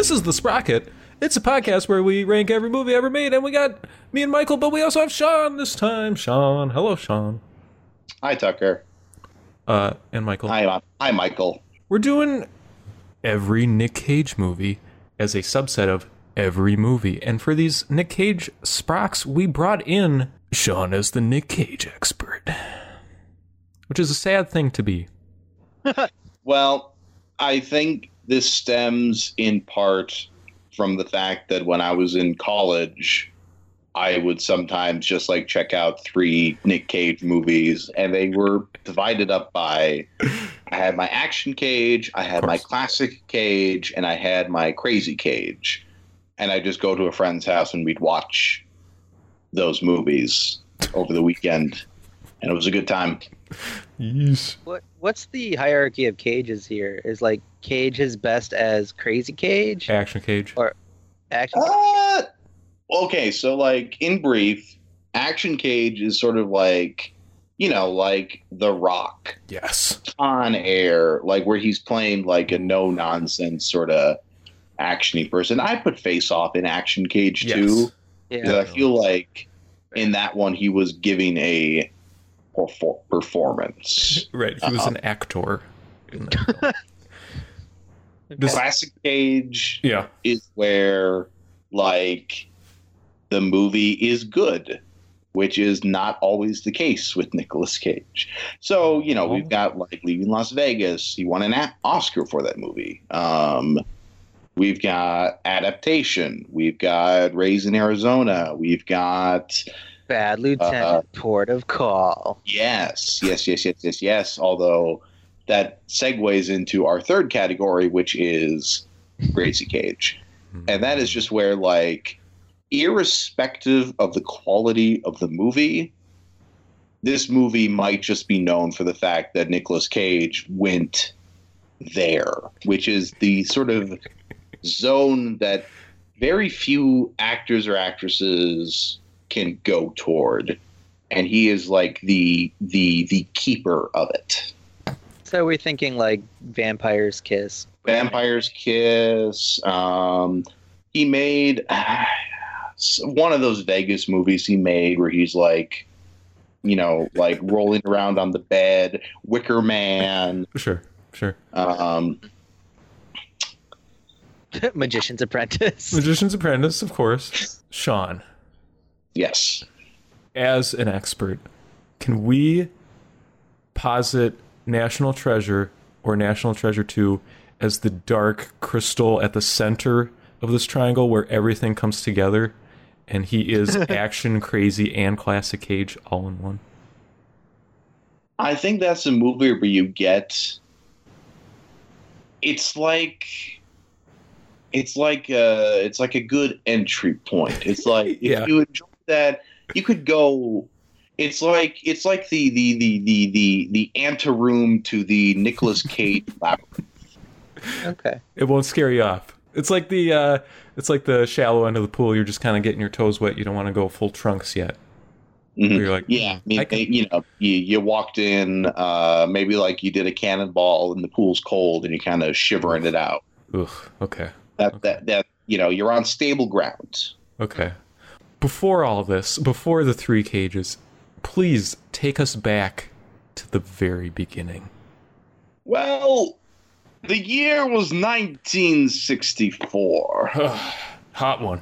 This is The Sprocket. It's a podcast where we rank every movie ever made, and we got me and Michael, but we also have Sean this time. Sean. Hello, Sean. Hi, Tucker. Uh, and Michael. Hi, Ma- hi, Michael. We're doing every Nick Cage movie as a subset of every movie. And for these Nick Cage sprocks, we brought in Sean as the Nick Cage expert, which is a sad thing to be. Well, I think this stems in part from the fact that when I was in college, I would sometimes just like check out three Nick Cage movies, and they were divided up by I had my action cage, I had my classic cage, and I had my crazy cage. And I'd just go to a friend's house and we'd watch those movies over the weekend. And it was a good time. Yes. What what's the hierarchy of cages here? Is like Cage his best as Crazy Cage? Action Cage. Or Action Uh, okay, so like in brief, Action Cage is sort of like, you know, like The Rock Yes. Con Air, like where he's playing like a no nonsense sort of actiony person. I put Face Off in Action Cage Yes. too. Yeah. because I feel like in that one he was giving a performance. Right. He was an actor. in that film. This- Classic Cage yeah. is where like the movie is good, which is not always the case with Nicolas Cage. So you know we've got like Leaving Las Vegas. He won an a- Oscar for that movie. Um, we've got adaptation. We've got Raising Arizona. We've got Bad Lieutenant, Uh, Port of Call. Yes, yes, yes, yes, yes, yes. Although that segues into our third category, which is Crazy Cage. Hmm. And that is just where, like, irrespective of the quality of the movie, this movie might just be known for the fact that Nicolas Cage went there, which is the sort of zone that very few actors or actresses can go toward and he is like the the the keeper of it. So we're thinking like Vampire's Kiss. Vampire's Kiss. Um, he made one of those Vegas movies he made where he's like, you know, like rolling around on the bed. Wicker Man. Sure. Sure. Um, Magician's Apprentice. Magician's Apprentice, of course. Sean, yes. as an expert, can we posit National Treasure or National Treasure 2 as the dark crystal at the center of this triangle where everything comes together and he is action crazy and classic cage all in one? I think that's a movie where you get. It's like. It's like a, it's like a good entry point. It's like if Yeah. you enjoy that, you could go. It's like it's like the the the the the the anteroom to the Nicolas Cage labyrinth. okay. It won't scare you off. It's like the uh it's like the shallow end of the pool. You're just kind of getting your toes wet. You don't want to go full trunks yet. Mhm. You're like, Yeah, I mean, I can- you know, you, you walked in, uh, maybe like you did a cannonball and the pool's cold and you're kind of shivering it out. ugh, okay. That that that you know, you're on stable ground. Okay. Before all this, before the three cages, please take us back to the very beginning. Well, the year was 1964. Hot one.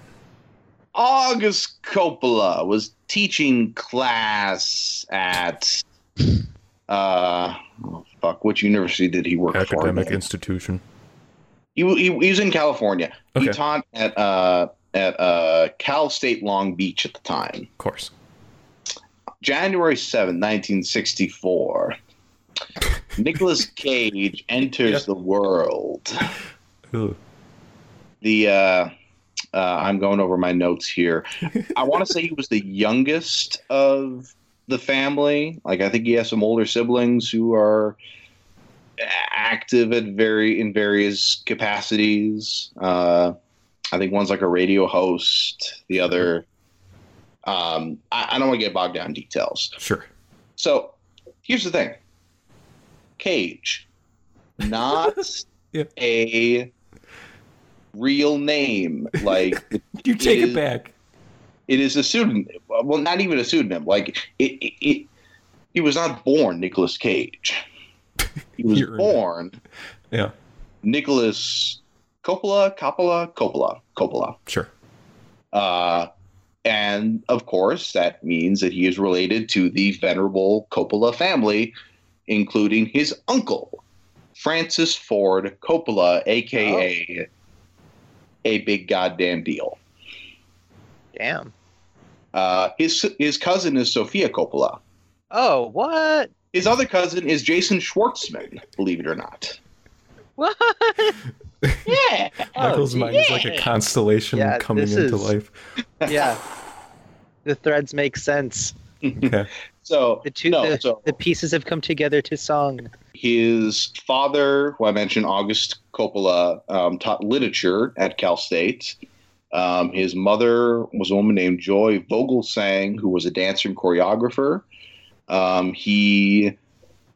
August Coppola was teaching class at uh oh, fuck which university did he work Academic for? institution. He, he, he was in California. He taught at uh at uh Cal State Long Beach at the time. Of course. January seventh, 1964. Nicolas Cage enters Yeah. the world. Ugh. the uh, uh, I'm going over my notes here. I want to say he was the youngest of the family. Like I think he has some older siblings who are active at very in various capacities. Uh, I think one's like a radio host. The other, um, I, I don't want to get bogged down in details. Sure. So here's the thing Cage, not Yeah. a real name. Like You take is- it back. it is a pseudonym. Well, not even a pseudonym. Like it, it, it he was not born Nicholas Cage. He was born Yeah, Nicholas Coppola, Coppola, Coppola, Coppola. sure. Uh, and of course, that means that he is related to the venerable Coppola family, including his uncle, Francis Ford Coppola, aka a big goddamn deal. Damn. Uh, his his cousin is Sofia Coppola. Oh, what? His other cousin is Jason Schwartzman. Believe it or not. What? Yeah. Michael's mind is like a constellation Yeah, coming into is- life. yeah. The threads make sense. Okay. So The two no, the, so the pieces have come together to song. his father, who I mentioned, August Coppola, um, taught literature at Cal State. Um, his mother was a woman named Joy Vogelsang, who was a dancer and choreographer. Um, he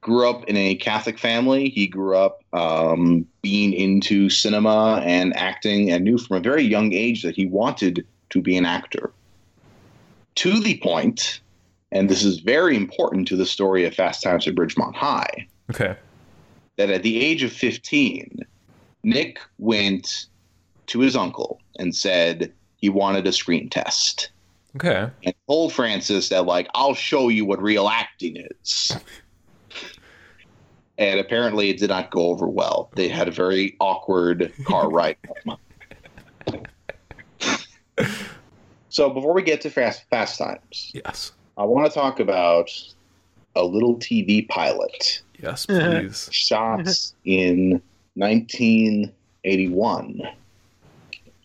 grew up in a Catholic family. He grew up um, being into cinema and acting and knew from a very young age that he wanted to be an actor. To the point, and this is very important to the story of Fast Times at Ridgemont High, Okay. that at the age of 15, Nick went to his uncle and said he wanted a screen test Okay. and told Francis that, like, I'll show you what real acting is. and apparently it did not go over well. They had a very awkward car ride so before we get to Fast, fast Times, Yes. I want to talk about a little TV pilot Yes, please. shot in 1981,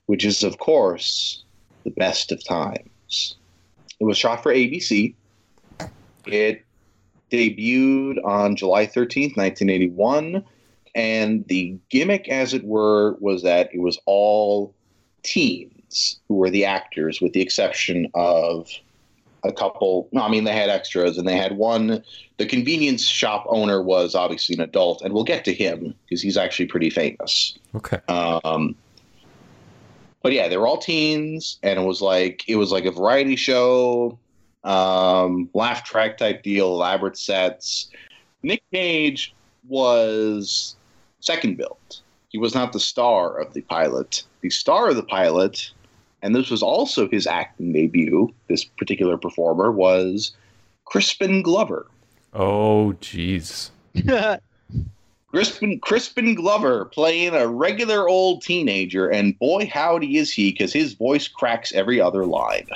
which is, of course, the best of times. It was shot for ABC. It debuted on July 13th, 1981. And the gimmick, as it were, was that it was all teens who were the actors, with the exception of a couple. No, I mean, they had extras, and they had one the convenience shop owner was obviously an adult, and we'll get to him because he's actually pretty famous. Okay. Um, but yeah, they were all teens, and it was like it was like a variety show, um, laugh track type deal, elaborate sets. Nick Cage was second billed. He was not the star of the pilot. The star of the pilot, and this was also his acting debut. This particular performer was Crispin Glover. Oh, jeez. Crispin Crispin Glover playing a regular old teenager, and boy howdy is he, because his voice cracks every other line.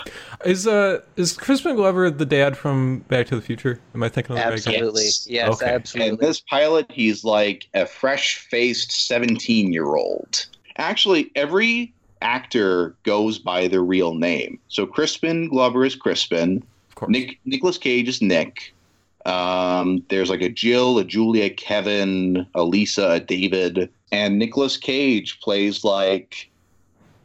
Is uh is Crispin Glover the dad from Back to the Future? Am I thinking of the right guy? absolutely. Yes. Yes, Okay. And this pilot, he's like a fresh faced 17 year old. Actually, every actor goes by their real name. So Crispin Glover is Crispin, Of course. Nick Nicholas Cage is Nick. Um, there's like a Jill, a Julia, Kevin, a Lisa, a David, and Nicholas Cage plays like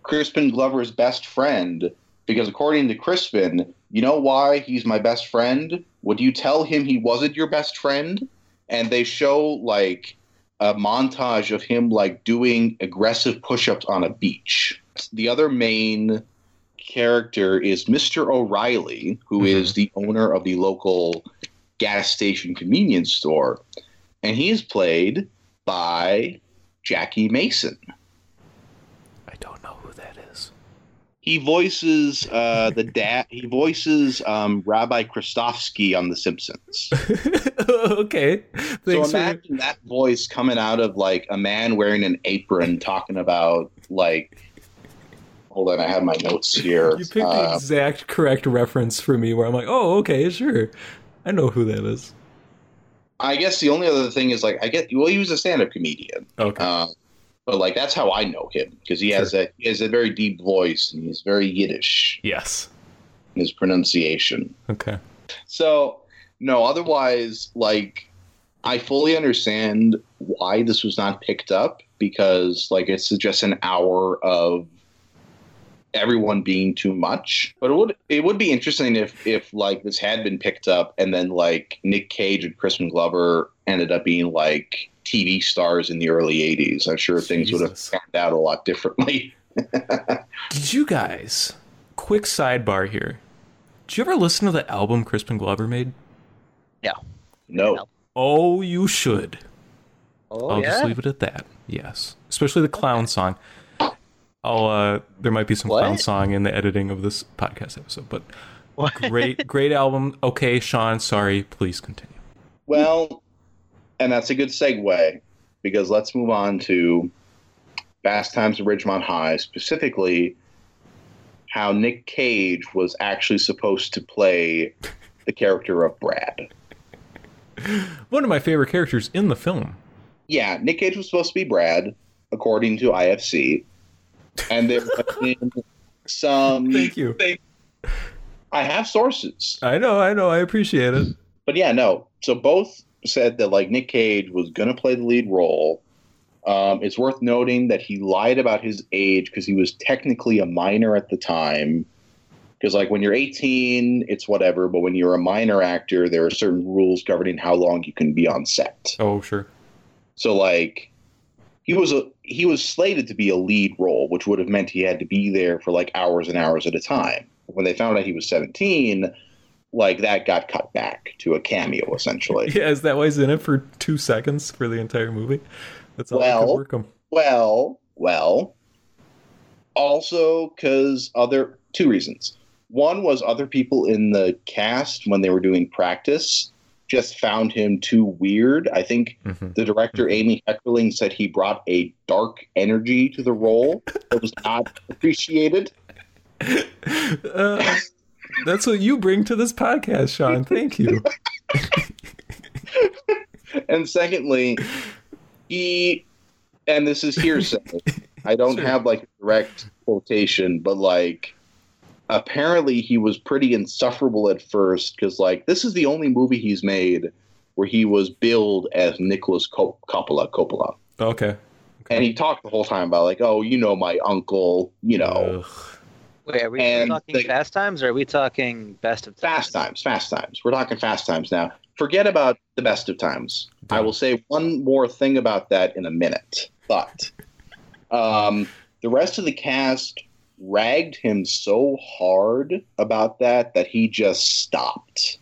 Crispin Glover's best friend because according to Crispin, you know why he's my best friend? Would you tell him he wasn't your best friend? And they show like a montage of him like doing aggressive push-ups on a beach. The other main character is Mr. O'Reilly, who is Mhm. the owner of the local gas station convenience store, and he is played by Jackie Mason. I don't know who that is. He voices uh, the dad. He voices um, Rabbi Krustofski on The Simpsons. okay. so Thanks for imagine that voice coming out of like a man wearing an apron talking about like. Hold on, I have my notes here. you picked the Uh, exact correct reference for me where I'm like, oh, okay, sure. I know who that is. I guess the only other thing is like I get well, he was a stand-up comedian. Okay. Uh, but like that's how I know him because he has a he has a very deep voice and he's very Yiddish yes. his pronunciation. Okay. So no, otherwise like I fully understand why this was not picked up because like it's just an hour of everyone being too much. But it would it would be interesting if if like this had been picked up and then like Nick Cage and Crispin Glover ended up being like TV stars in the early '80s. I'm sure things would have Jesus. panned out a lot differently. Did you guys? Quick sidebar here. Did you ever listen to the album Crispin Glover made? No, No. Oh, you should. Oh I'll yeah. just leave it at that. Yes, especially the clown song. I'll. uh There might be some What? clown song in the editing of this podcast episode, but What? great, great album. Okay, Sean. Sorry. Please continue. Well, and that's a good segue because let's move on to Fast Times at Ridgemont High, specifically how Nick Cage was actually supposed to play the character of Brad. One of my favorite characters in the film. Yeah, Nick Cage was supposed to be Brad, according to IFC. And there have been some. Thank you. I have sources. I know. I know. I appreciate it. But yeah, no. So both said that like Nick Cage was going to play the lead role. Um, it's worth noting that he lied about his age because he was technically a minor at the time. Because like when you're 18, it's whatever, but when you're a minor actor, there are certain rules governing how long you can be on set. Oh, sure. So like he was a he was slated to be a lead role, which would have meant he had to be there for like hours and hours at a time. When they found out he was 17, like that got cut back to a cameo essentially. Yeah, is that why he's in it for two seconds for the entire movie? That's all Well- work him. Well, well. Also, because other two reasons. One was other people in the cast when they were doing practice just found him too weird. I think Mhm. the director Amy Heckerling said he brought a dark energy to the role that was not appreciated. Uh, that's what you bring to this podcast, Sean. Thank you. And secondly, he and this is hearsay. I don't Sure. have like a direct quotation, but like apparently he was pretty insufferable at first because like this is the only movie he's made where he was billed as Nicholas Cop- Coppola Coppola. Okay. And he talked the whole time about like, oh, you know my uncle, you know, Ugh. Wait, are we And talking the- Fast Times or are we talking Best of Times? fast times, fast times. We're talking fast times now. Forget about the best of times. I will say one more thing about that in a minute. But um, the rest of the cast ragged him so hard about that that he just stopped.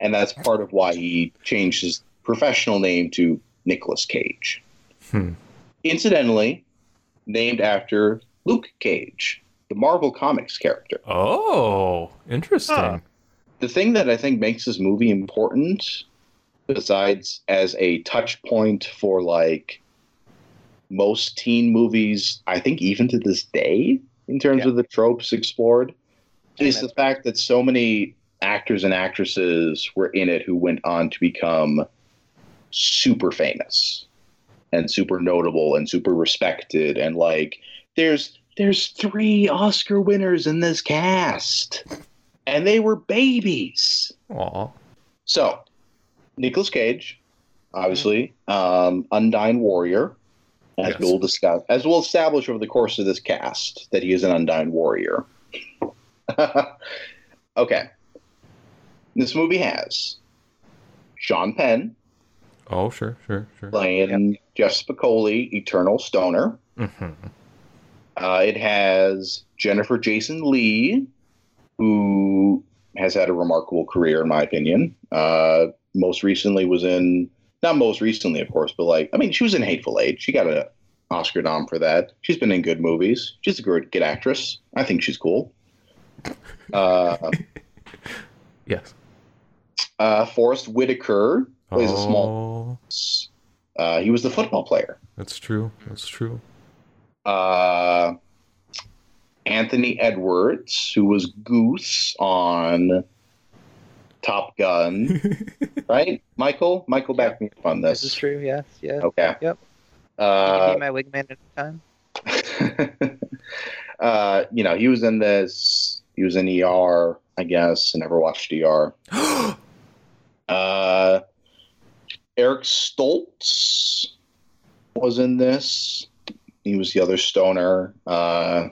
And that's part of why he changed his professional name to Nicolas Cage. Hmm. Incidentally, named after Luke Cage, the Marvel Comics character. Oh, interesting. Huh. the thing that I think makes this movie important, besides as a touch point for like most teen movies, I think even to this day, in terms Yeah. of the tropes explored, is the fact that so many actors and actresses were in it who went on to become super famous and super notable and super respected and like there's there's three Oscar winners in this cast and they were babies. Aw. So, Nicolas Cage, obviously, um, Undyne Warrior, as Yes. we'll discuss, as we'll establish over the course of this cast that he is an undying Warrior. okay, this movie has Sean Penn Oh, sure, sure, sure. playing Jeff Spicoli, Eternal Stoner. hmm Uh, it has Jennifer Jason Lee, who has had a remarkable career, in my opinion. Uh, most recently was in, not most recently, of course, but like, I mean, she was in Hateful Eight. She got an Oscar nom for that. She's been in good movies. She's a good, good actress. I think she's cool. Uh, Yes. uh, Forest Whitaker plays a small. Oh, Uh, he was the football player. that's true. That's true. uh, Anthony Edwards, who was Goose on Top Gun, right? Michael, Michael, back me up on This this. is true. Yes. Yeah. Okay. Yep. you Uh, can be my wingman at the time. uh, you know, he was in this. He was in ER, I guess. I never watched ER. Uh, Eric Stoltz was in this. He was the other stoner. Uh,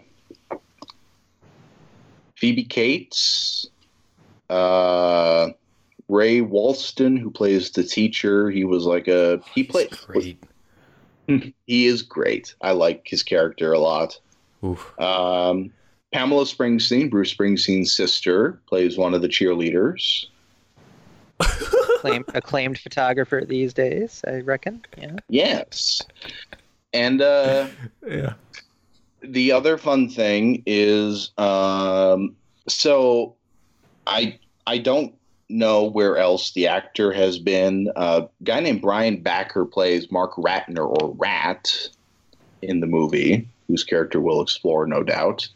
Phoebe Cates. Uh, Ray Walston, who plays the teacher. He was like a he played. great. He is great. I like his character a lot. Oof. Um, Pamela Springsteen, Bruce Springsteen's sister, plays one of the cheerleaders. Acclaimed, acclaimed photographer these days, I reckon. Yeah. Yes. And uh, Yeah. the other fun thing is um, so I I don't know where else the actor has been. Uh, a guy named Brian Backer plays Mark Ratner or Rat in the movie, whose character we'll explore, no doubt.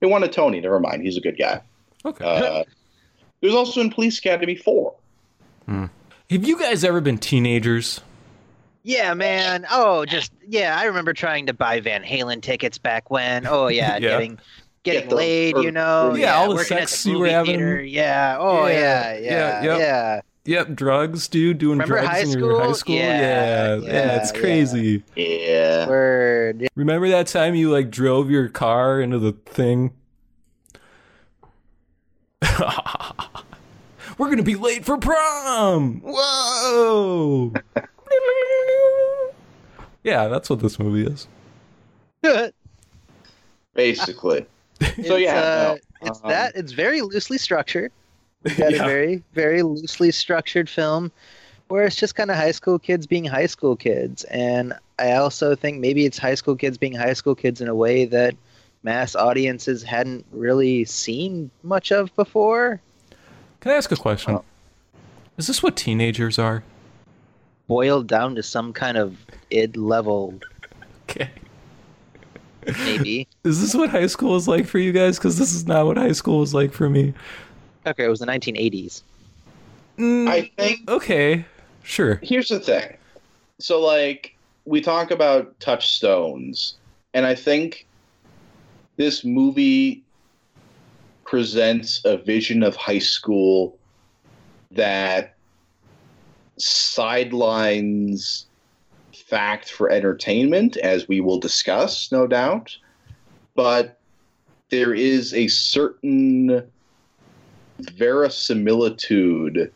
He won a Tony. Never mind. He's a good guy. Okay. Uh, he was also in Police Academy Four. Have you guys ever been teenagers? Yeah, man. Oh, just yeah. I remember trying to buy Van Halen tickets back when. Oh yeah, Yeah. getting getting Get the- laid. or- You know. Yeah, all the working at sex the you were having. theater. Yeah. Oh Yeah, yeah. yeah, Yeah. yep. Yeah. Yep, drugs, dude. Doing Remember drugs high in your high school? school. Yeah, yeah, yeah, it's yeah. crazy. Yeah. Word. Remember that time you like drove your car into the thing? We're gonna be late for prom. Whoa! yeah, that's what this movie is. Basically. So yeah, uh, no, it's um, that. It's very loosely structured. It's got Yeah. a very, very loosely structured film, where it's just kind of high school kids being high school kids, and I also think maybe it's high school kids being high school kids in a way that mass audiences hadn't really seen much of before. Can I ask a question? Oh. Is this what teenagers are? Boiled down to some kind of id level, Okay. Maybe. Is this what high school was like for you guys? Because this is not what high school was like for me. okay, it was the 1980s. Mm, I think okay, sure. here's the thing. So like we talk about touchstones, and I think this movie presents a vision of high school that sidelines fact for entertainment, as we will discuss, no doubt. But there is a certain verisimilitude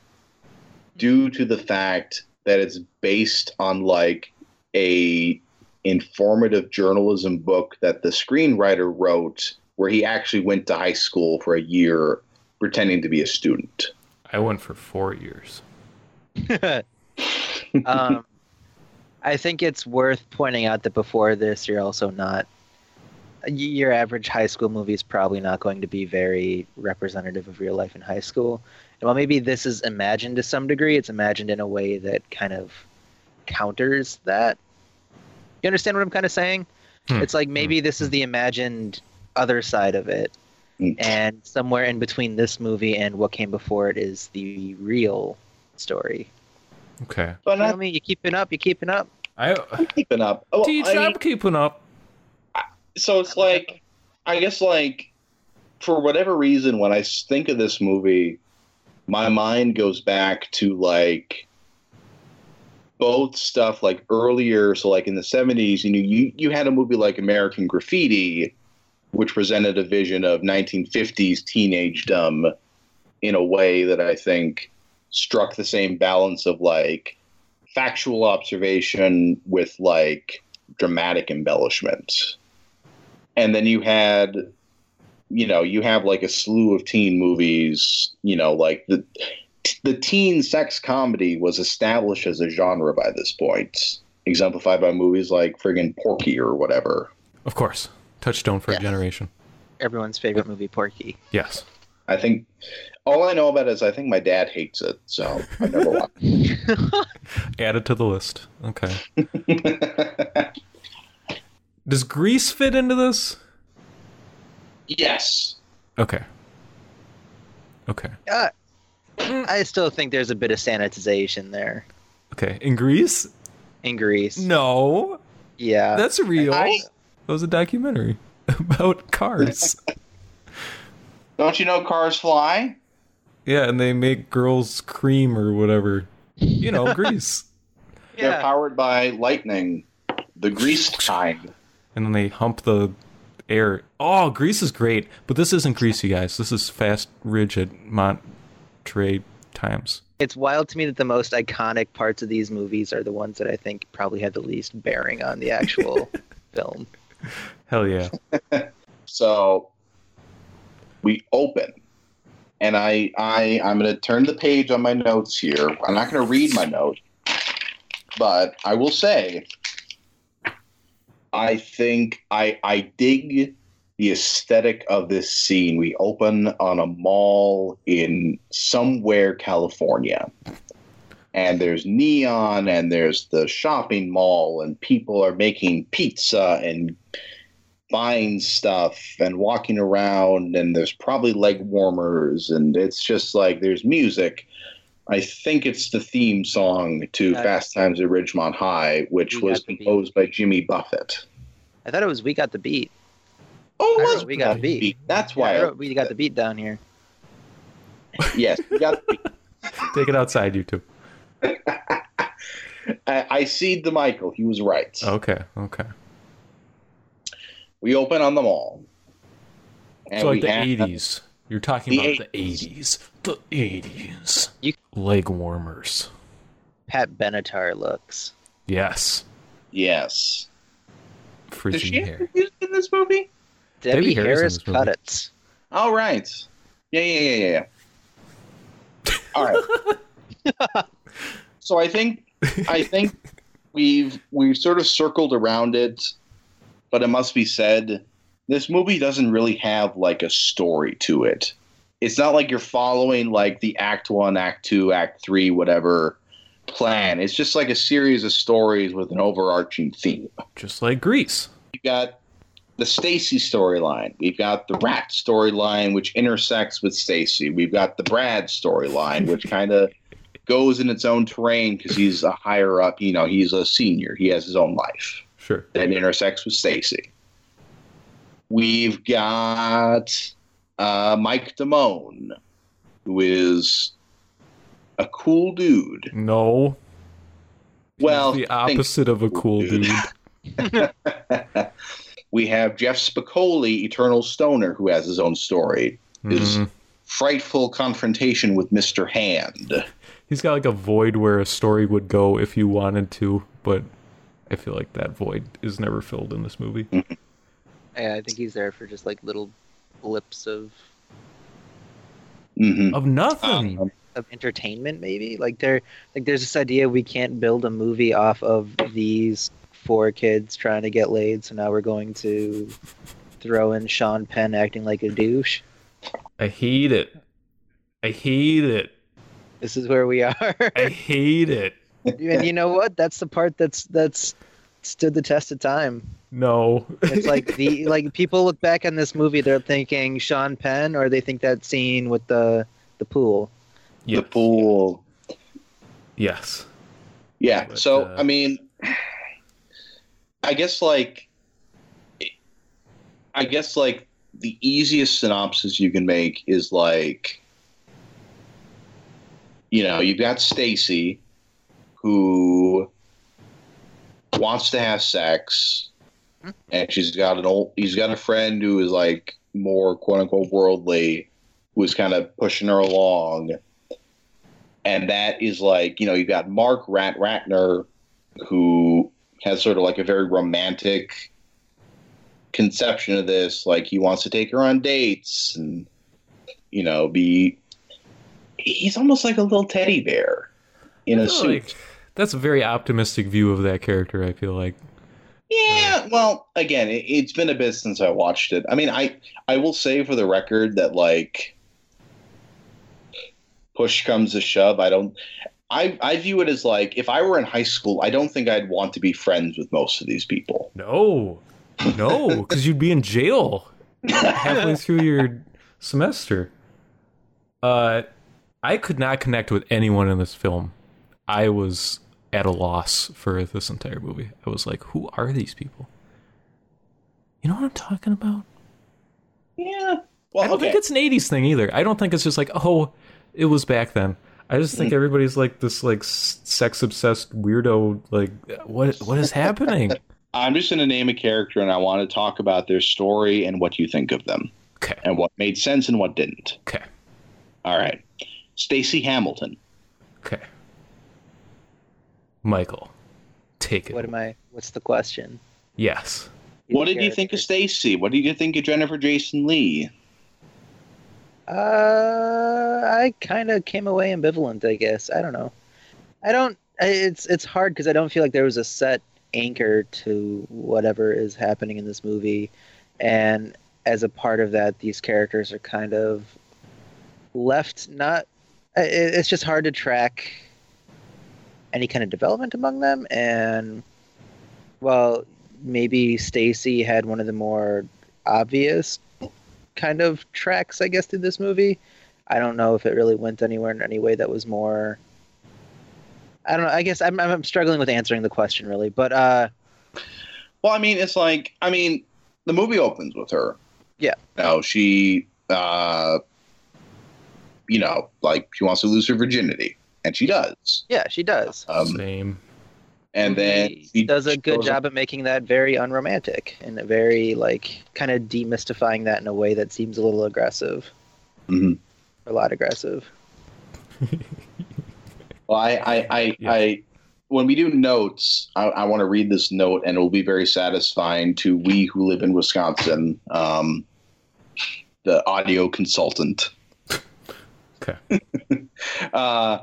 due to the fact that it's based on like a informative journalism book that the screenwriter wrote where he actually went to high school for a year pretending to be a student. I went for four years. um, I think it's worth pointing out that before this, you're also not. Your average high school movie is probably not going to be very representative of real life in high school. And while maybe this is imagined to some degree, it's imagined in a way that kind of counters that. You understand what I'm kind of saying? Hmm. It's like maybe this is the imagined other side of it. Mm. And somewhere in between this movie and what came before it is the real story. Okay. But Feel I'm me? You keeping up? You're keeping up? I keeping up. Oh, teach. I mean, I'm keeping up. so it's like i guess like for whatever reason when I think of this movie my mind goes back to like both stuff like earlier so like in the 70s you know you, you had a movie like american graffiti which presented a vision of 1950s teenagedom in a way that i think struck the same balance of like factual observation with like dramatic embellishments. and then you had you know you have like a slew of teen movies you know like the the teen sex comedy was established as a genre by this point exemplified by movies like friggin' porky or whatever Of course, touchstone for Yeah. a generation. Everyone's favorite movie, Porky. Yes. i think all i know about it is i think my dad hates it so i never watched Add it to the list. Okay. Does Grease fit into this? yes Okay. Okay. Uh, I still think there's a bit of sanitization there Okay. In Grease? in Grease. No. Yeah. That's real. I- That was a documentary about cars. don't you know cars fly yeah, and they make girls cream or whatever. You know, Grease. they're powered by lightning the grease kind And then they hump the air. Oh, Grease is great, but this isn't Grease, you guys. This is Fast Ridge at Monterey Times. It's wild to me that the most iconic parts of these movies are the ones that I think probably had the least bearing on the actual film. Hell yeah. So we open, and I I I'm going to turn the page on my notes here. I'm not going to read my note, but I will say I think I I dig the aesthetic of this scene. We open on a mall in somewhere California. And there's neon and there's the shopping mall and people are making pizza and buying stuff and walking around and there's probably leg warmers and it's just like there's music. I think it's the theme song to Nice. Fast Times at Ridgemont High, which We was got the beat. composed by Jimmy Buffett. I thought it was We Got the Beat. Oh, it was We Got the Beat. That's Yeah, why. I I- We Got the Beat down here. yes, we got the beat. Take it outside, you two. I, I cede to Michael. Oh, he was right. Okay, okay. We open on the mall. And so like the eighties. You're talking The about the eighties. The eighties. You- Leg warmers. Pat Benatar looks. Yes. Yes. Does Frizzy she hair. music in this movie? Debbie, Debbie Harris Harris movie. cut it. All right. Yeah, yeah, yeah, yeah, yeah. All right. so I think I think we've we've sort of circled around it, but it must be said this movie doesn't really have like a story to it. It's not like you're following like the act 1, act 2, act 3 whatever plan. It's just like a series of stories with an overarching theme. Just like Grease you've got the Stacy storyline. We've got the Rat storyline, which intersects with Stacy. We've got the Brad storyline, which kind of goes in its own terrain because he's a higher up. You know, he's a senior. He has his own life Sure. that intersects with Stacy. We've got uh, Mike Damone, who is a cool dude. No. He's Well, the opposite of a cool dude. dude. we have Jeff Spicoli, Eternal Stoner, who has his own story. His Mhm. frightful confrontation with Mr. Hand. He's got like a void where a story would go if you wanted to, but I feel like that void is never filled in this movie. Yeah, I think he's there for just like little blips of hmm Of nothing. Um, of entertainment maybe like there like there's this idea we can't build a movie off of these four kids trying to get laid so now we're going to throw in sean penn acting like a douche I hate it. I hate it. this is where we are I hate it. And you know what that's the part that's that's stood the test of time No. it's like the like people look back on this movie they're thinking sean penn or they think that scene with the the pool The pool. Yes. Yeah. But, so, uh, I mean, I guess like, I guess like the easiest synopsis you can make is like, you know, you've got Stacy, who wants to have sex, hmm? and she's got an old, he's got a friend who is like more quote unquote worldly, who is kind of pushing her along and that is like you know you've got Mark Rat Ratner, who has sort of like a very romantic conception of this. Like he wants to take her on dates and you know be. He's almost like a little teddy bear in a suit. That's a very optimistic view of that character, I feel like. Yeah, well, again, it, it's been a bit since I watched it. I mean, I I will say for the record that like push comes to shove, I don't. I I view it as like if I were in high school, I don't think I'd want to be friends with most of these people. No. No, because you'd be in jail halfway through your semester. Uh, I could not connect with anyone in this film. I was at a loss for this entire movie. I was like, who are these people? You know what I'm talking about? Yeah. I don't okay. think it's an 80s thing either. I don't think it's just like, oh, it was back then. I just think hmm. everybody's like this like sex obsessed weirdo like what what is happening? I'm just going to name a character, and I want to talk about their story and what you think of them, Okay. and what made sense and what didn't. Okay. All right. Stacy Hamilton. Okay. Michael, take it. What am I? What's the question? Yes. What did you think of Stacy? What did you think of Jennifer Jason Lee? Uh, I kind of came away ambivalent. I guess I don't know. I don't. It's it's hard because I don't feel like there was a set anchor to whatever is happening in this movie, and as a part of that, these characters are kind of left not. it- It's just hard to track any kind of development among them, and well, maybe Stacy had one of the more obvious kind of tracks, I guess, through this movie. I don't know if it really went anywhere in any way that was more. I don't know. I guess I'm I'm struggling with answering the question really, but uh, Well, I mean, it's like I mean, the movie opens with her. Yeah. Now she, uh, you know, like she wants to lose her virginity, and she does. yeah, she does. Um, Same. and then She she does a good job at making that very unromantic and a very like kind of demystifying that in a way that seems a little aggressive, Mhm. a lot aggressive. Well, I, I, I, Yeah. I, when we do notes, I, I want to read this note, and it will be very satisfying to we who live in Wisconsin. Um, the audio consultant. Okay. Uh,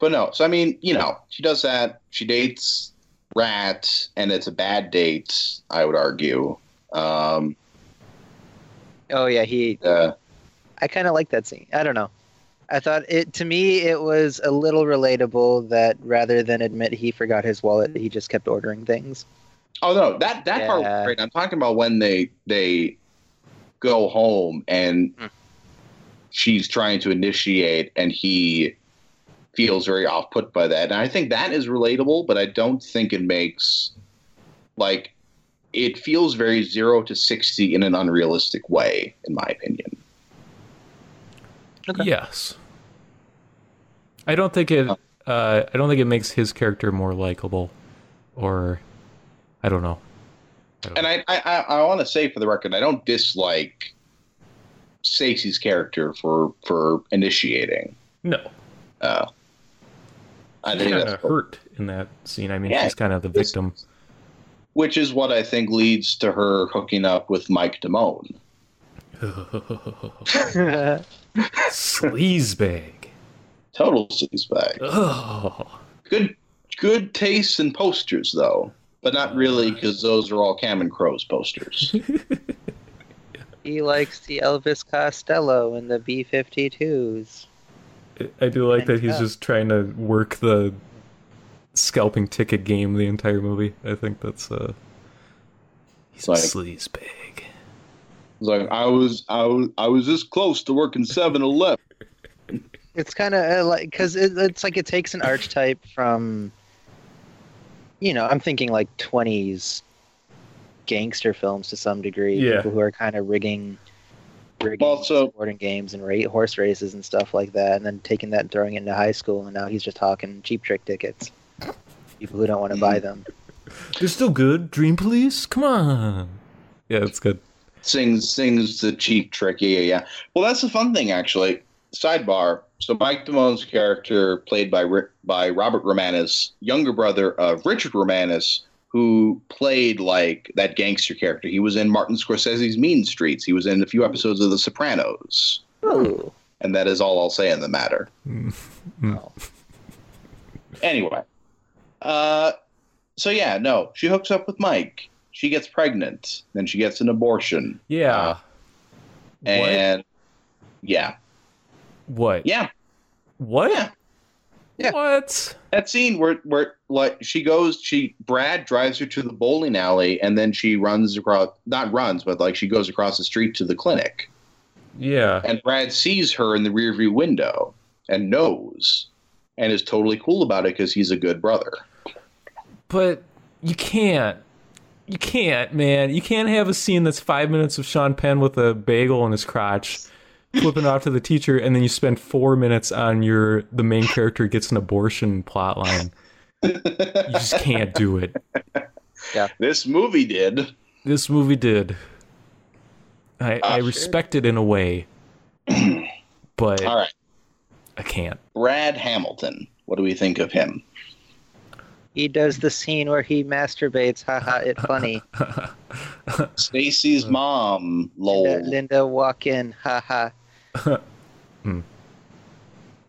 but no, so I mean, you know, she does that. She dates Rat, and it's a bad date. I would argue. Um, Oh yeah, he. uh, I kind of like that scene. I don't know. I thought it to me it was a little relatable that rather than admit he forgot his wallet, he just kept ordering things. oh no, that that part Yeah. was great. I'm talking about when they they go home and Hmm. she's trying to initiate, and he feels very off put by that. And I think that is relatable, but I don't think it makes like it feels very zero to sixty in an unrealistic way, in my opinion. Okay. Yes. I don't think it. Uh, I don't think it makes his character more likable, or I don't know. I don't And I, I, I, I want to say for the record, I don't dislike Stacey's character for for initiating. no. Uh, I She's think kind that's of hurt in that scene. I mean, Yeah. she's kind of the victim. which is what I think leads to her hooking up with Mike Damone. Sleazebag. Total sleazebag. Oh. Good, good taste in posters though, but not really because those are all Cameron Crowe's posters. he likes the Elvis Costello and the B-52s. I do like that he's Yeah. just trying to work the scalping ticket game the entire movie. I think that's uh he's Like- a sleazebag. It's like I was, I was, I was this close to working 7-Eleven. It's kind of like because it, it's like it takes an archetype from, you know, I'm thinking like 20s gangster films to some degree. Yeah. People who are kind of rigging, rigging Well, so- sporting games and ra- horse races and stuff like that, and then taking that and throwing it into high school, and now he's just talking cheap trick tickets. People who don't want to buy mm. them. They're still good. Dream Police? Come on. Yeah, it's good. Sings, sings the cheap trick. Yeah, yeah, yeah. Well, that's the fun thing actually. Sidebar. So Mike Damone's character, played by by Robert Romanus, younger brother of Richard Romanus, who played like that gangster character. He was in Martin Scorsese's Mean Streets. He was in a few hmm. episodes of The Sopranos. Ooh. And that is all I'll say in the matter. Hmm. Oh. Anyway, uh, so yeah, no, she hooks up with Mike. She gets pregnant, then she gets an abortion, Yeah. and yeah, what? yeah, What? Yeah. Yeah. What? that scene where where like she goes, she Brad drives her to the bowling alley, and then she runs across, not runs, but like she goes across the street to the clinic, Yeah. and Brad sees her in the rearview window and knows, and is totally cool about it because he's a good brother. But you can't. You can't, man. You can't have a scene that's five minutes of Sean Penn with a bagel in his crotch, flipping off to the teacher, and then you spend four minutes on your the main character gets an abortion plotline. You just can't do it. Yeah. This movie did. This movie did. I, Ah, I sure. respect it in a way, but All right. I can't. Brad Hamilton, What do we think of him? He does the scene where he masturbates. Haha, it funny. Stacy's mom, lol. Linda, Linda walk in. Haha. Hmm.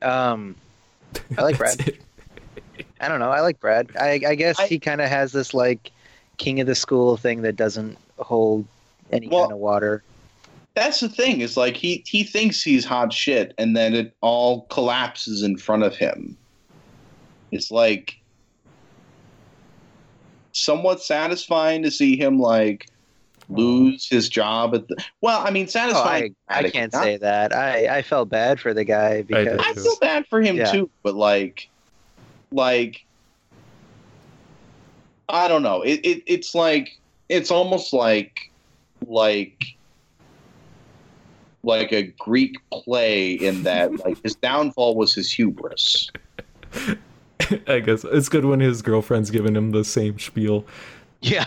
Um, I like Brad. I don't know. I like Brad. I, I guess I- he kind of has this like king of the school thing that doesn't hold any Well- kind of water. That's the thing. Is like he he thinks he's hot shit, and then it all collapses in front of him. It's like somewhat satisfying to see him like lose his job at the. Well, I mean, Oh, I, satisfying. I can't Not- say that. I, I felt bad for the guy because I feel bad for him Yeah. too, but like, like, I don't know. It, it it's like it's almost like like like a Greek play in that like his downfall was his hubris. I guess it's good when his girlfriend's giving him the same spiel. yeah,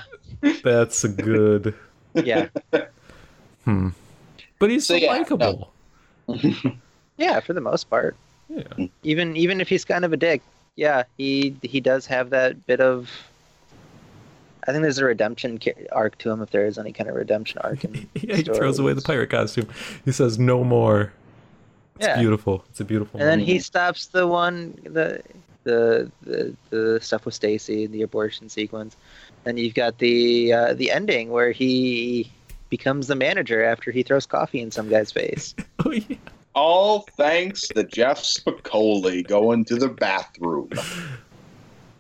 That's a good. yeah, Hmm. But he's so, So, yeah, likable. yeah. For the most part, Yeah. even even if he's kind of a dick, yeah, he he does have that bit of. I think there's a redemption arc to him if there is any kind of redemption arc. In Yeah, he throws away the pirate costume. He says, "No more." It's Yeah. beautiful. It's a beautiful. And then he stops the one the the the, the stuff with Stacy, and the abortion sequence. Then you've got the uh, the ending where he becomes the manager after he throws coffee in some guy's face. Oh yeah. All thanks to Jeff Spicoli going to the bathroom.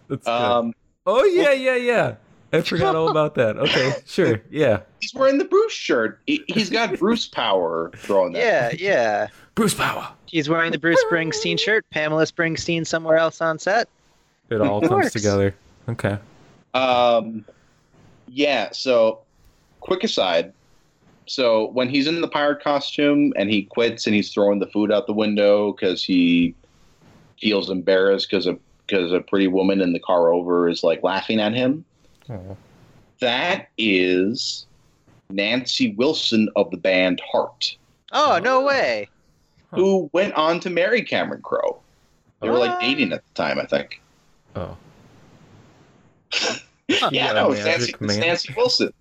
That's good. Um, oh yeah, yeah, yeah. I forgot all about that. Okay, sure. Yeah. he's wearing the Bruce shirt. He, he's got Bruce power throwing that. Yeah, yeah. Bruce Power. He's wearing the Bruce Springsteen shirt. Pamela Springsteen somewhere else on set. It all It comes works. together. Okay. Um, yeah. So, quick aside. So when he's in the pirate costume and he quits and he's throwing the food out the window because he feels embarrassed because a because a pretty woman in the car over is like laughing at him. Oh. That is Nancy Wilson of the band Heart, Oh no way! Huh. who went on to marry Cameron Crowe. They were like dating at the time, I think. Oh. Yeah, Yeah, no, it's Nancy, it's Nancy Wilson.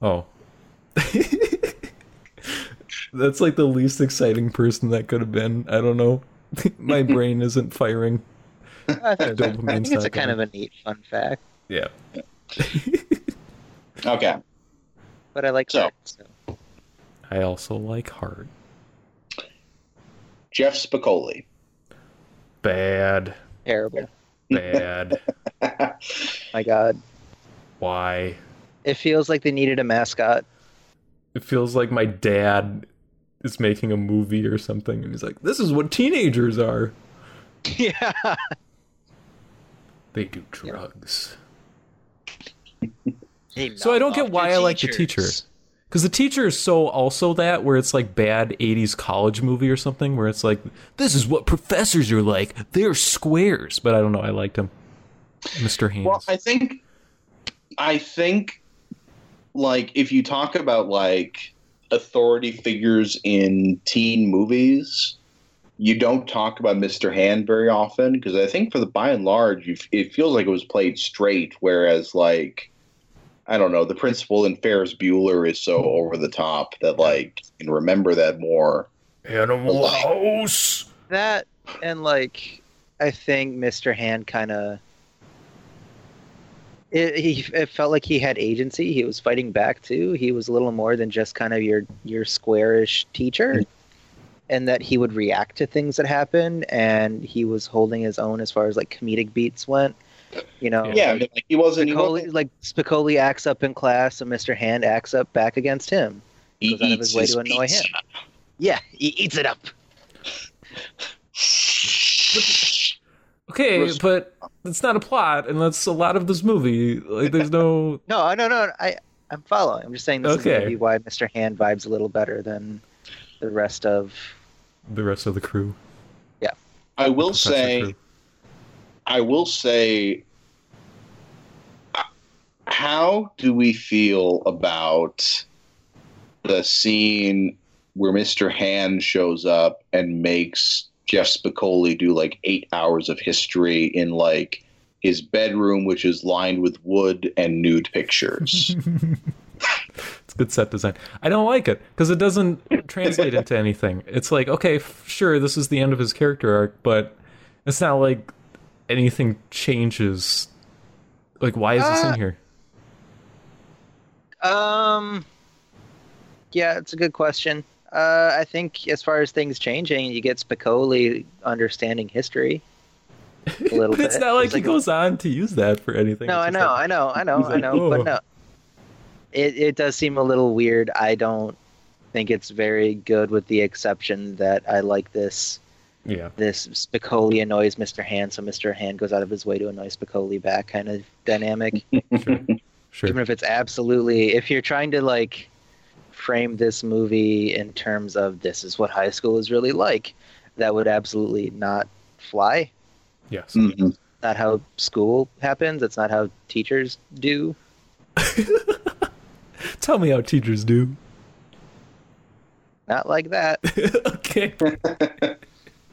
Oh. That's like the least exciting person that could have been. I don't know. My brain isn't firing. I think, I think it's a not kind going. of a neat fun fact. Yeah. Okay. But I like So- Heart, so. I also like heart. Jeff Spicoli. Bad. terrible. Bad. My God, Why? it feels like they needed a mascot. It feels like my dad is making a movie or something and he's like, This is what teenagers are. yeah. They do drugs. So I don't get why I like the teacher. Because the teacher is so also that where it's like bad 80s college movie or something where it's like, this is what professors are like. They're squares. But I don't know. I liked him. Mr. Haynes. Well, I think, I think, like if you talk about like authority figures in teen movies, you don't talk about Mr. Hand very often because I think for the by and large, it feels like it was played straight, whereas like. I don't know. The principal in Ferris Bueller is so hmm. over the top that, like, you can remember that more. Animal House. That and like, I think Mr. Hand kind of. It, he, it felt like he had agency. He was fighting back too. He was a little more than just kind of your your squarish teacher, and that he would react to things that happen, and he was holding his own as far as like comedic beats went. You know, Yeah, I mean, like he wasn't. He, Spicoli, wasn't, like Spicoli acts up in class, and Mr. Hand acts up back against him. he goes out of his way his to annoy pizza. him. Yeah, he eats it up. Okay, Res- but it's not a plot, and that's a lot of this movie. Like, there's no. No, no, no. I, I'm following. I'm just saying this Okay. is maybe why Mr. Hand vibes a little better than the rest of. The rest of the crew. Yeah, I will Professor say, crew. I will say, how do we feel about the scene where Mr. Hand shows up and makes Jeff Spicoli do like eight hours of history in like his bedroom, which is lined with wood and nude pictures. it's good set design. I don't like it because it doesn't translate into anything. It's like, okay, f- sure, this is the end of his character arc, but it's not like anything changes. Like, why is this in Uh, here? Um, yeah, it's a good question. Uh, I think as far as things changing, you get Spicoli understanding history a little But bit. it's not like It's he goes on to use that for anything. No, I know, like- I know, I know, I like, know, but no, it it does seem a little weird. I don't think it's very good, with the exception that I like this yeah, this Spicoli annoys Mr. Hand, so Mr. Hand goes out of his way to annoy Spicoli back kind of dynamic. sure, sure. Even if it's absolutely, if you're trying to like frame this movie in terms of this is what high school is really like, that would absolutely not fly. yes. Mhm. Not how school happens. It's not how teachers do. Tell me how teachers do. Not like that. okay.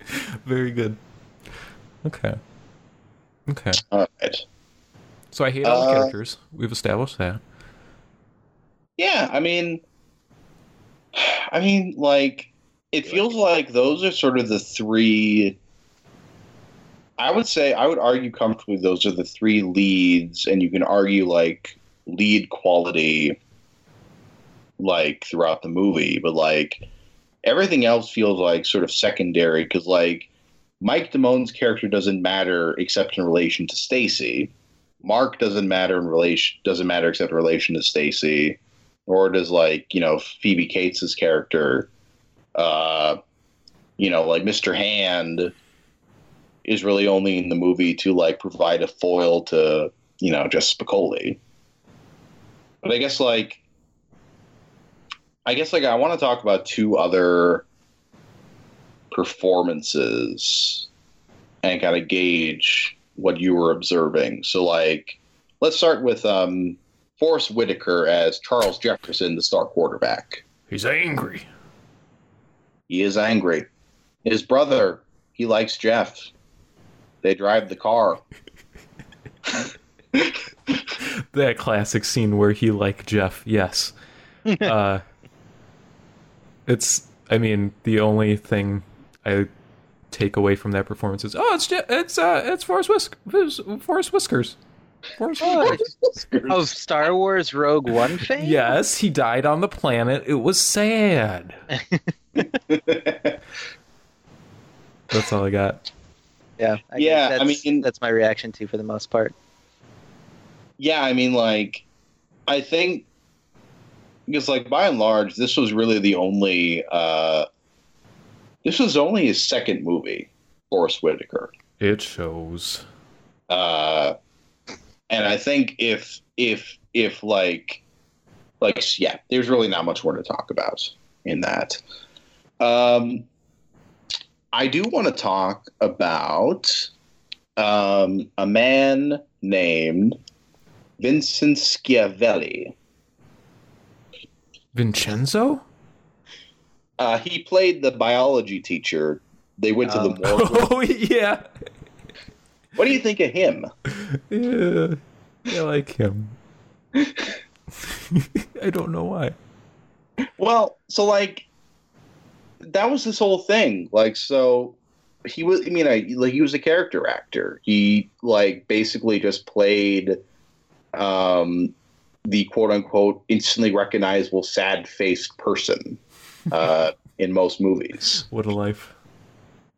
Very good. Okay. Okay. All right. So I hate all the Uh, characters. We've established that. Yeah, I mean, I mean, like, it feels like those are sort of the three. I would say, I would argue comfortably, those are the three leads, and you can argue like lead quality, like throughout the movie, but like everything else feels like sort of secondary because like Mike Damone's character doesn't matter except in relation to Stacy. Mark doesn't matter in relation doesn't matter except in relation to Stacy or does like you know Phoebe Cates's character, uh, you know, like Mr. Hand is really only in the movie to like provide a foil to you know just Spicoli. But I guess like, I guess like I want to talk about two other performances and kind of gauge what you were observing. So like, let's start with um, Forest Whitaker as Charles Jefferson, the star quarterback. He's angry. He is angry. His brother, he likes Jeff. They drive the car. That classic scene where he like Jeff. Yes. uh, it's. I mean, the only thing I take away from that performance is, oh, it's Je- it's uh, it's Forrest Whisk- Forrest Whiskers. Forrest Whiskers. Of Star Wars Rogue One fame? Yes, he died on the planet. It was sad. That's all I got. Yeah. I Yeah, guess I mean- that's my reaction to for the most part. yeah, I mean, like, I think because, like, by and large, this was really the only. Uh, this was only his second movie, Forest Whitaker. It shows. uh, and I think if if if like like yeah, there's really not much more to talk about in that. Um, I do want to talk about um, a man named Vincent Schiavelli. Vincenzo? Uh, he played the biology teacher. They went to the morgue. Oh yeah. What do you think of him? Yeah. I like him. I don't know why. Well, so like that was this whole thing. Like, so he was. I mean, I, like he was a character actor. He like basically just played um, the quote unquote instantly recognizable sad faced person uh, in most movies. What a life.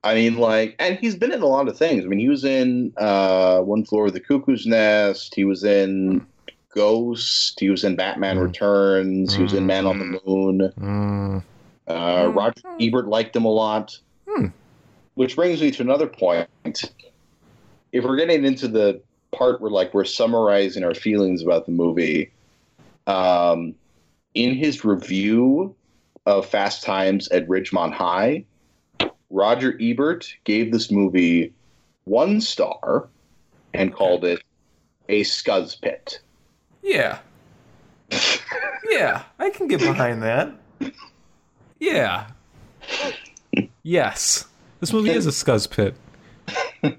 I mean, like, and he's been in a lot of things. I mean, he was in uh, One Flew Over the Cuckoo's Nest. He was in Ghost. He was in Batman Mm. Returns. He was in Man on the Moon. Mm. Uh, Roger Ebert liked him a lot. Hmm. Which brings me to another point. If we're getting into the part where like we're summarizing our feelings about the movie, um, in his review of Fast Times at Ridgemont High, Roger Ebert gave this movie one star and called it a scuzz pit. Yeah. yeah, I can get behind that. Yeah. Yes. This movie is a scuzz pit,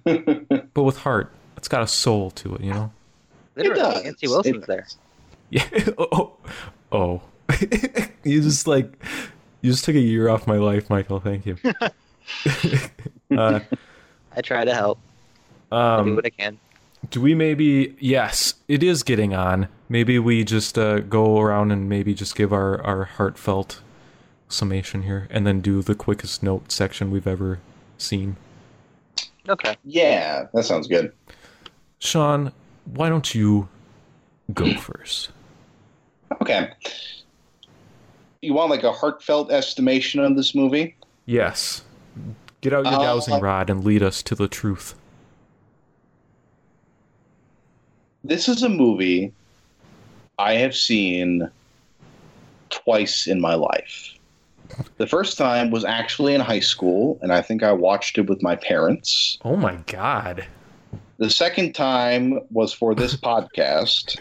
but with heart. It's got a soul to it, you know. Literally, does. Nancy Wilson's It- there. Yeah. Oh. Oh. you just like you just took a year off my life, Michael. Thank you. uh, I try to help. I do um, what I can. do we maybe? Yes, it is getting on. Maybe we just uh, go around and maybe just give our our heartfelt summation here, and then do the quickest note section we've ever seen. Okay. yeah, that sounds good. Sean, why don't you go first? Okay. You want like a heartfelt estimation of this movie? Yes. Get out your Uh, dowsing rod and lead us to the truth. This is a movie I have seen twice in my life. The first time was actually in high school, and I think I watched it with my parents. Oh my god. The second time was for this podcast,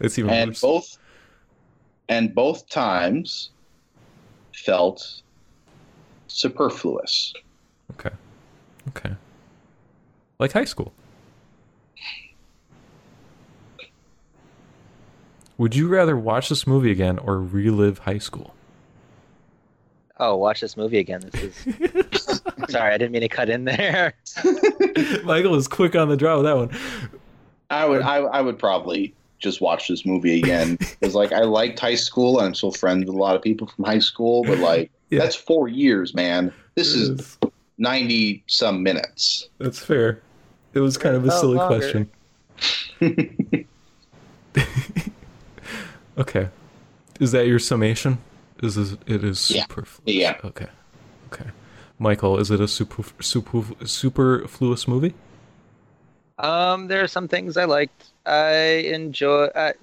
That's even and worse. both and both times felt superfluous. Okay. Okay. Like high school. Would you rather watch this movie again or relive high school? Oh, watch this movie again. This is. Sorry, I didn't mean to cut in there. Michael is quick on the draw with that one. I would I, I would probably just watch this movie again because like I liked high school and I'm still friends with a lot of people from high school, but like Yeah. that's four years, man. This is ninety some minutes. That's fair. It was kind of a Oh, silly longer. question. okay. Is that your summation? Is this, it is Yeah. superfluous? Yeah. Okay. Okay. Michael, is it a super super superfluous movie? Um, there are some things I liked. I enjoy. I,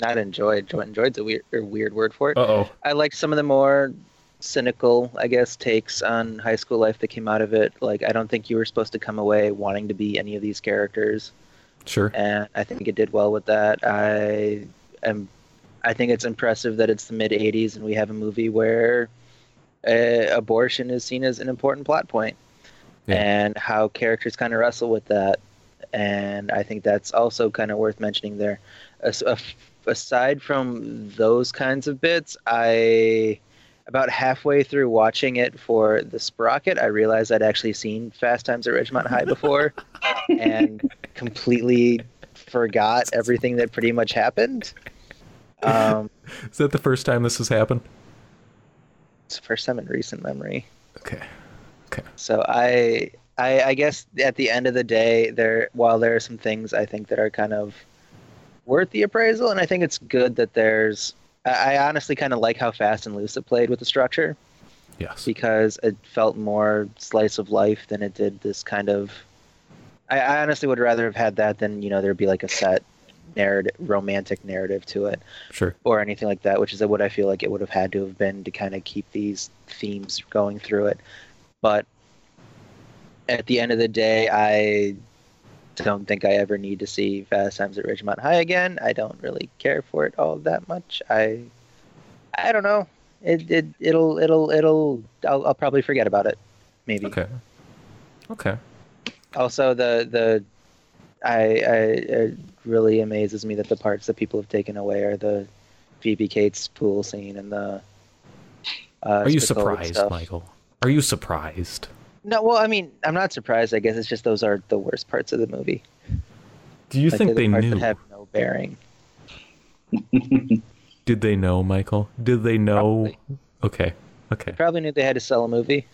not enjoyed. Enjoy- Enjoyed's a weird, a weird word for it. Oh. I liked some of the more cynical, I guess, takes on high school life that came out of it. Like, I don't think you were supposed to come away wanting to be any of these characters, Sure. and I think it did well with that. I am. I think it's impressive that it's the mid '80s and we have a movie where uh, abortion is seen as an important plot point, Yeah. and how characters kind of wrestle with that. And I think that's also kind of worth mentioning there. As- Aside from those kinds of bits, I about halfway through watching it for the Sprocket, I realized I'd actually seen Fast Times at Ridgemont High before, and completely forgot everything that pretty much happened. Um, Is that the first time this has happened? it's the first time in recent memory. Okay. Okay. So I, I, I guess at the end of the day, there while there are some things I think that are kind of worth the appraisal, and I think it's good that there's. I, I honestly kind of like how fast and loose it played with the structure Yes. because it felt more slice of life than it did this kind of. I, I honestly would rather have had that than you know there'd be like a set narrative, romantic narrative to it Sure. or anything like that, which is what I feel like it would have had to have been to kind of keep these themes going through it. But at the end of the day, I don't think I ever need to see Fast Times at Ridgemont High again. I don't really care for it all that much. I I don't know. It it it'll it'll it'll I'll, I'll probably forget about it. Maybe. Okay. Okay. Also, the the I, I it really amazes me that the parts that people have taken away are the Phoebe Cates pool scene and the. Uh, Are you surprised. Michael? Are you surprised? No, well, I mean, I'm not surprised. I guess it's just those are the worst parts of the movie. Do you Like, think they're the they parts knew? That have no bearing. Did they know, Michael? Did they know? Probably. Okay. Okay. Probably knew they had to sell a movie.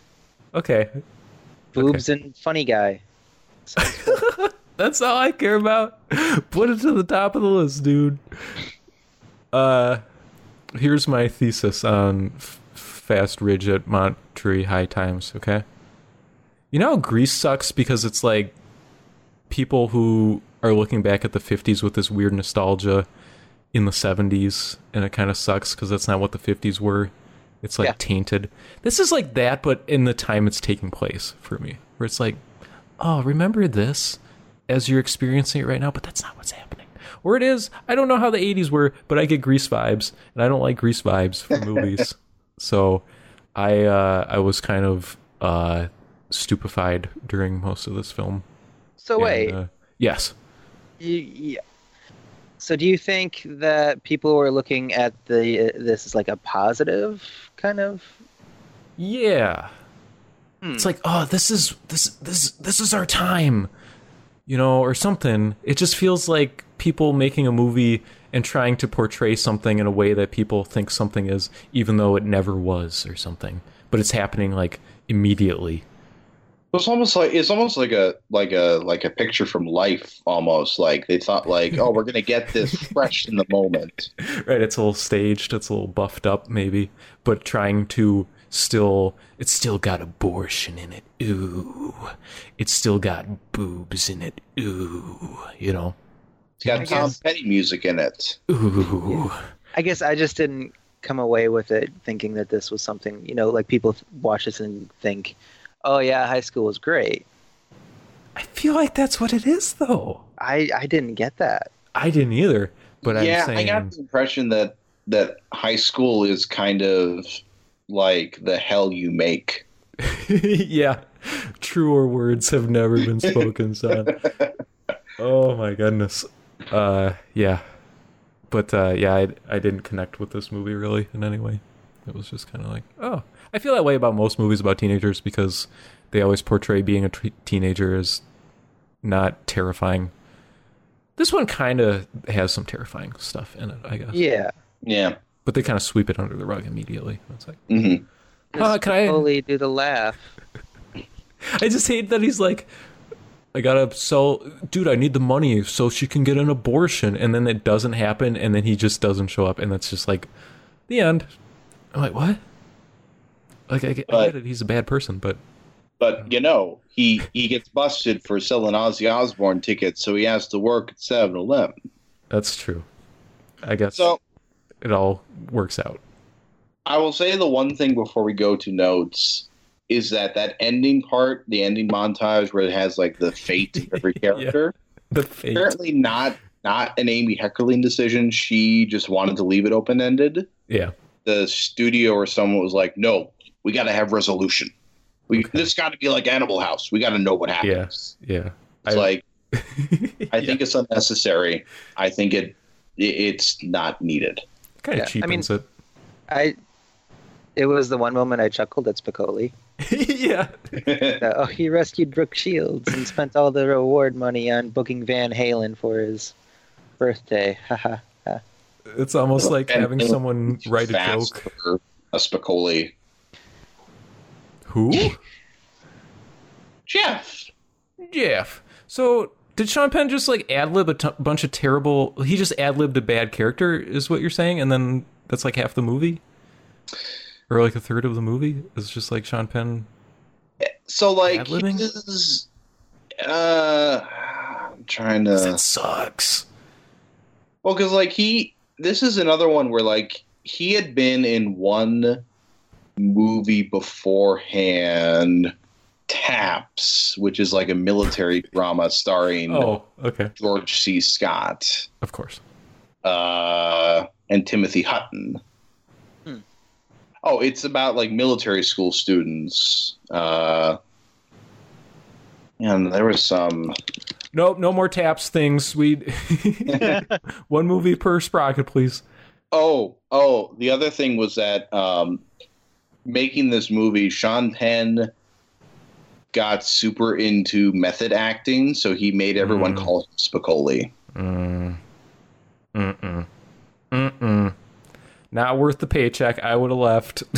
Okay. Boobs and funny guy. That's all I care about. Put it to the top of the list, dude. Uh, here's my thesis on F- Fast Ridge at Monterey High Times. Okay, you know how Grease sucks because it's like people who are looking back at the '50s with this weird nostalgia in the '70s, and it kind of sucks because that's not what the '50s were. It's like Yeah. tainted. This is like that, but in the time it's taking place for me, where it's like, oh, remember this as you're experiencing it right now, but that's not what's happening. Or it is. I don't know how the 80s were, but I get Grease vibes, and I don't like Grease vibes for movies. so I uh, I was kind of uh, stupefied during most of this film. So And, wait, uh, yes. you, yeah. So do you think that people were looking at the uh, this as like a positive kind of? Yeah. Hmm. It's like, oh, this is this this this is our time, you know, or something. It just feels like people making a movie and trying to portray something in a way that people think something is, even though it never was, or something. But it's happening like immediately. It's almost like it's almost like a like a like a picture from life almost like they thought like oh we're gonna get this fresh in the moment Right? It's a little staged. It's a little buffed up, maybe, but trying to still. It's still got abortion in it. Ooh, it's still got boobs in it. Ooh, you know. it's got I Tom guess- Petty music in it Ooh. I guess I just didn't come away with it thinking that this was something you know like people watch this and think, oh yeah, high school was great. I feel like that's what it is, though. I I didn't get that. I didn't either, but yeah I'm saying, I got the impression that that high school is kind of like the hell you make yeah, truer words have never been spoken, son. oh my goodness. Uh, yeah, but uh, yeah, I I didn't connect with this movie really in any way. It was just kind of like, oh, I feel that way about most movies about teenagers because they always portray being a t- teenager as not terrifying. This one kind of has some terrifying stuff in it, I guess. Yeah. yeah But they kind of sweep it under the rug immediately. It's like, mm-hmm. Uh, can I- Only do the laugh. I just hate that he's like, I gotta sell, dude. I need the money so she can get an abortion, and then it doesn't happen, and then he just doesn't show up, and that's just like the end. I'm like, what? Like, I get, I get it. He's a bad person, but but you know he he gets busted for selling Ozzy Osbourne tickets so he has to work at 7-Eleven that's true. I guess so it all works out. I will say the one thing before we go to notes is that that ending part, the ending montage where it has like the fate of every Yeah. character, The fate. apparently not not an Amy Heckerling decision. She just wanted to leave it open ended. Yeah. The studio or someone was like, "No, we got to have resolution. We Okay. this got to be like Animal House. We got to know what happens." Yeah. It's I- like I think it's unnecessary. I think it, it it's not needed. kind Yeah, of I mean- cheapens it. I. It was the one moment I chuckled at Spicoli. yeah. that, oh, he rescued Brooke Shields and spent all the reward money on booking Van Halen for his birthday. Haha. It's almost like having someone write a joke. for a Spicoli. Who? Jeff. Jeff. So did Sean Penn just like ad lib a t- bunch of terrible? He just ad libbed a bad character, is what you're saying, and then that's like half the movie, or like a third of the movie is just like Sean Penn. So like Ad-libbing? his, uh, I'm trying to That sucks. well because like he this is another one where like he had been in one movie beforehand, Taps, which is like a military drama starring Oh, okay. George C. Scott Of course. uh, and Timothy Hutton. Hmm. Oh, it's about like military school students. Uh, and there was some. Nope, no more taps things. We one movie per sprocket, please. Oh, oh, the other thing was that um, making this movie, Sean Penn got super into method acting, so he made everyone Mm. call him Spicoli. Mm. Mm-mm. Mm-mm. Not worth the paycheck. I would have left.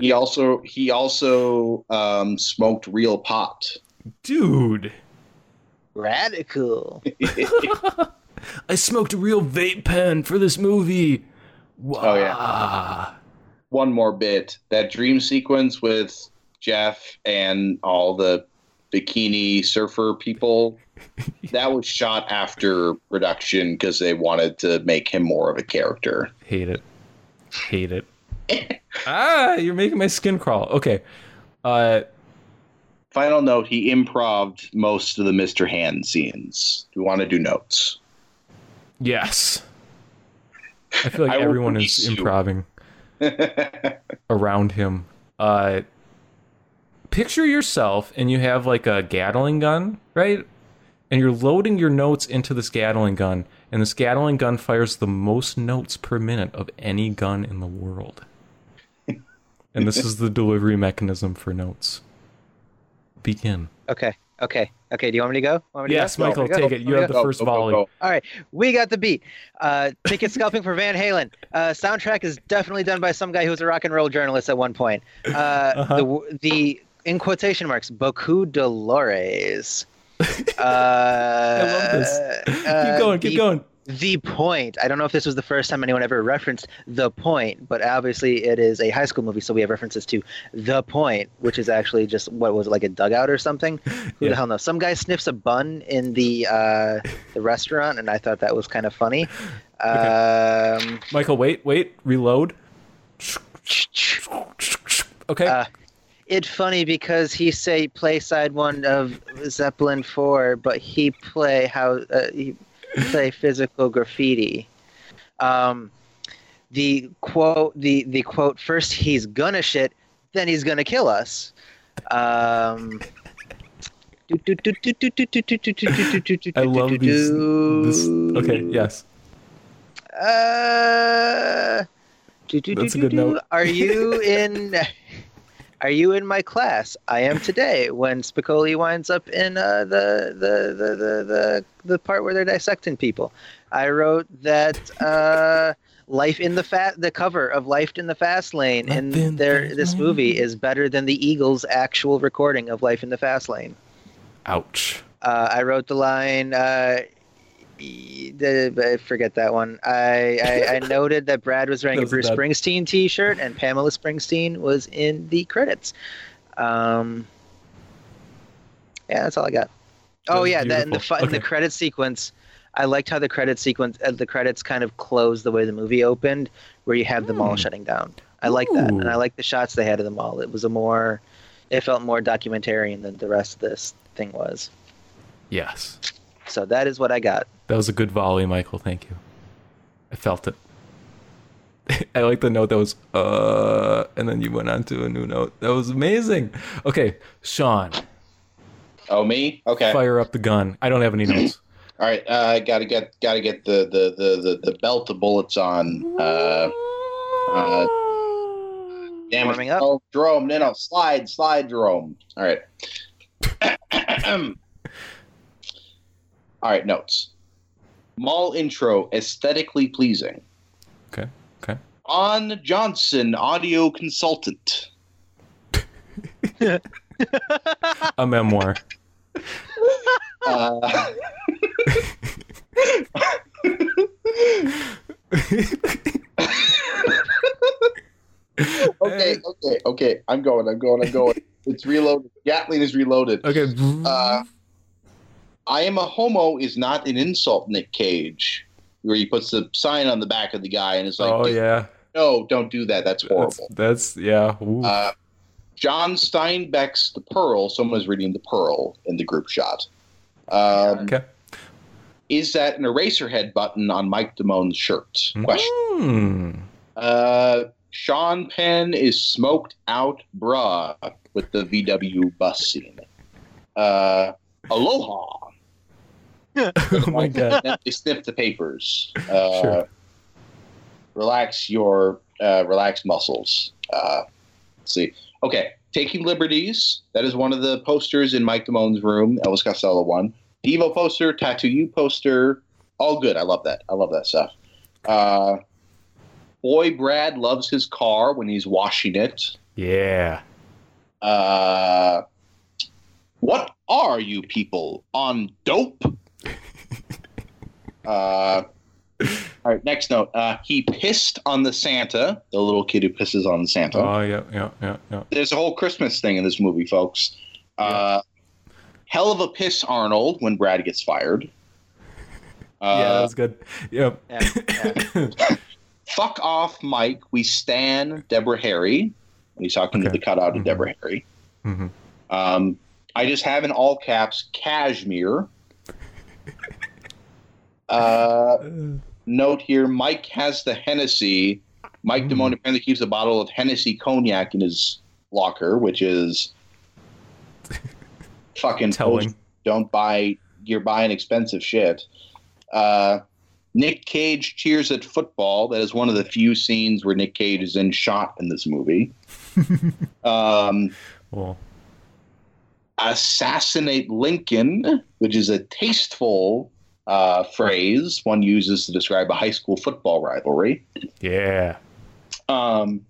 He also he also um, smoked real pot. Dude. Radical. I smoked a real vape pen for this movie. Wow. Oh, yeah. One more bit that dream sequence with Jeff and all the bikini surfer people. that was shot after production because they wanted to make him more of a character. Hate it. Hate it. ah, you're making my skin crawl. Okay. Uh Final note: He improved most of the Mister Hand scenes. Do you want to do notes? yes. I feel like I everyone is improving around him. Uh picture yourself and you have like a Gatling gun, right? And you're loading your notes into this Gatling gun, and this Gatling gun fires the most notes per minute of any gun in the world. and this is the delivery mechanism for notes. Begin. Okay. Okay. Okay. Do you want me to go? Want me to Yes, go? Michael, Want me go? take it. You have to the first Go, go, volley. go. All right, we got the beat. Uh, ticket scalping for Van Halen. Uh, soundtrack is definitely done by some guy who was a rock and roll journalist at one point. Uh, Uh-huh. The the in quotation marks, Boku Dolores. Uh, I love this. keep going, keep the, going. The point. I don't know if this was the first time anyone ever referenced the point, but obviously it is a high school movie, so we have references to the point, which is actually just what was it, like a dugout or something. Who Yeah. the hell knows? Some guy sniffs a bun in the uh, the restaurant, and I thought that was kind of funny. Um, Michael, wait, wait, reload. Okay. Uh, it funny because he say play side one of Zeppelin four, but he play how uh, he play physical graffiti. Um, the quote, the the quote. First he's gonna shit, then he's gonna kill us. Um, I love these. This, okay, yes. Uh, That's a good note. Are you in? Are you in my class? I am today. When Spicoli winds up in uh, the, the, the the the the part where they're dissecting people, I wrote that uh, life in the fat the cover of Life in the Fast Lane Life in their this movie is better than the Eagles' actual recording of Life in the Fast Lane. Ouch. Uh, I wrote the line. Uh, I forget that one. I, I, I noted that Brad was wearing a Bruce bad. Springsteen T-shirt, and Pamela Springsteen was in the credits. Um, yeah, that's all I got. Oh yeah, that in the fu- in the credit sequence, I liked how the credit sequence, uh, the credits kind of closed the way the movie opened, where you have the mall Hmm. shutting down. I like that, and I like the shots they had of the mall. It was a more, it felt more documentarian than the rest of this thing was. Yes. So that is what I got. That was a good volley, Michael. Thank you. I felt it. I like the note that was uh and then you went on to a new note. That was amazing. Okay, Sean, Oh, me? Okay. fire up the gun. I don't have any notes. All right. Uh, gotta get gotta get the the the the, the belt of bullets on. Uh, uh, damn Warming it. up. Oh, Jerome. No, no. Slide, slide, Jerome. All right. All right. Notes. Mall intro aesthetically pleasing. Okay. Okay. On Johnson, audio consultant. A memoir. Uh, okay, okay, okay. I'm going. I'm going. I'm going. It's reloaded. Gatling is reloaded. Okay. Uh, I am a homo is not an insult, Nick Cage, where he puts the sign on the back of the guy and is like, oh yeah. no, don't do that. That's That's, horrible. that's yeah. Uh, John Steinbeck's The Pearl. Someone's reading The Pearl in the group shot. Um, okay. Is that an Eraserhead button on Mike Damone's shirt? Question. Hmm. Uh, Sean Penn is smoked out bra with the VW bus scene. Uh, aloha. oh my god. Then they sniff the papers. Uh, Sure. Relax your uh, relax muscles. Uh, let's see. Okay, taking liberties. That is one of the posters in Mike Damone's room. Elvis Costello one. Devo poster, tattoo you poster. All good. I love that. I love that stuff. Uh, boy, Brad loves his car when he's washing it. Yeah. Uh, what are you people on dope? Uh, all right, next note. Uh, he pissed on the Santa, the little kid who pisses on the Santa. Oh yeah. Yeah. Yeah. Yeah. There's a whole Christmas thing in this movie, folks. Uh, hell of a piss, Arnold, when Brad gets fired. Uh, yeah. That was good. Yep. Yeah, yeah. fuck off, Mike. We stan Deborah Harry. When he's talking to the cutout of Mhm. Deborah Harry. hmm Um, I just have in all caps cashmere. Uh, note here: Mike has the Hennessy. Mike Mm. Damone apparently keeps a bottle of Hennessy cognac in his locker, which is fucking Telling. post- don't buy you're buying expensive shit. Uh, Nick Cage cheers at football. That is one of the few scenes where Nick Cage is in shot in this movie. um, Well, assassinate Lincoln, which is a tasteful uh, phrase one uses to describe a high school football rivalry. yeah. Um,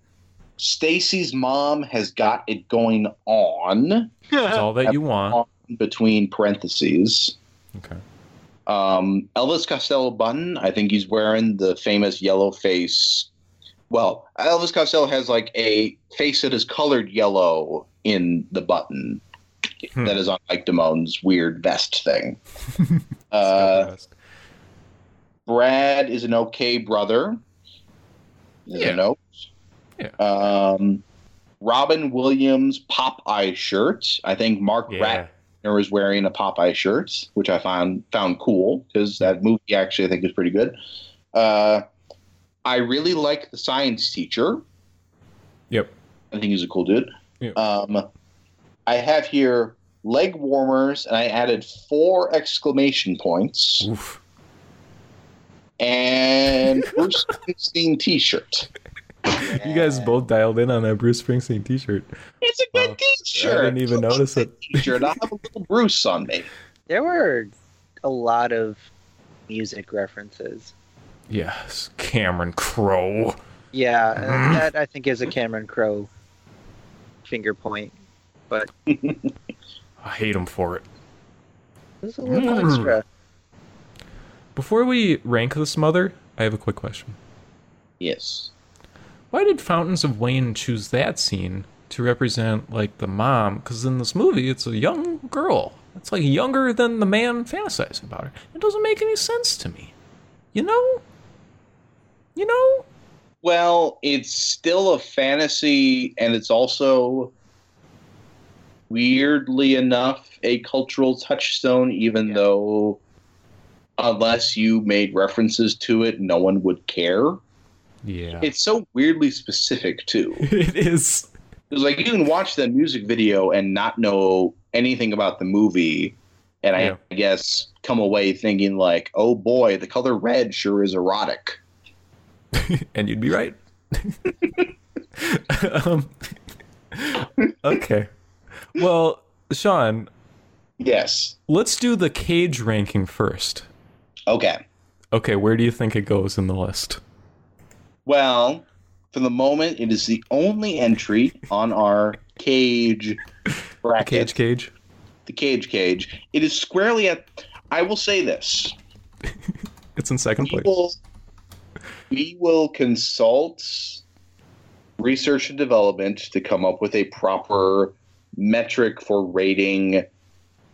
Stacy's mom has got it going on That's all that you want. between parentheses. Okay. Um, Elvis Costello button. I think he's wearing the famous yellow face. Well, Elvis Costello has like a face that is colored yellow in the button. Hmm. That is on Mike Damone's weird vest thing. Uh, Brad is an okay brother. Yeah. note. Yeah. Um, Robin Williams Popeye shirt. I think Mark yeah. Ratner is wearing a Popeye shirt, which I found found cool because that movie actually I think is pretty good. Uh, I really like the science teacher. Yep. I think he's a cool dude. Yeah. Um, I have here leg warmers, and I added four exclamation points Oof. and Bruce Springsteen T-shirt. You guys both dialed in on that Bruce Springsteen T-shirt. It's a good Wow. T-shirt. I didn't even I notice it. T-shirt. I have a little Bruce on me. There were a lot of music references. Yes, Cameron Crowe. Yeah, uh, that I think is a Cameron Crowe finger point. But I hate him for it. it was a little Mm. extra. Before we rank this mother, I have a quick question. Yes. Why did Fountains of Wayne choose that scene to represent like the mom? Because in this movie, it's a young girl. It's like younger than the man fantasizing about her. It doesn't make any sense to me. You know? You know? Well, it's still a fantasy, and it's also weirdly enough a cultural touchstone, even Yeah. though unless you made references to it, no one would care. Yeah. It's so weirdly specific too. it is. It's like you can watch the music video and not know anything about the movie, and Yeah. I guess come away thinking like, "Oh boy, the color red sure is erotic." and you'd be right. um, okay. Well, Sean, Yes. let's do the cage ranking first. Okay. Okay, where do you think it goes in the list? Well, for the moment, it is the only entry on our cage bracket. Cage cage? The cage cage. It is squarely at. I will say this: It's in second we place. will, we will consult research and development to come up with a proper metric for rating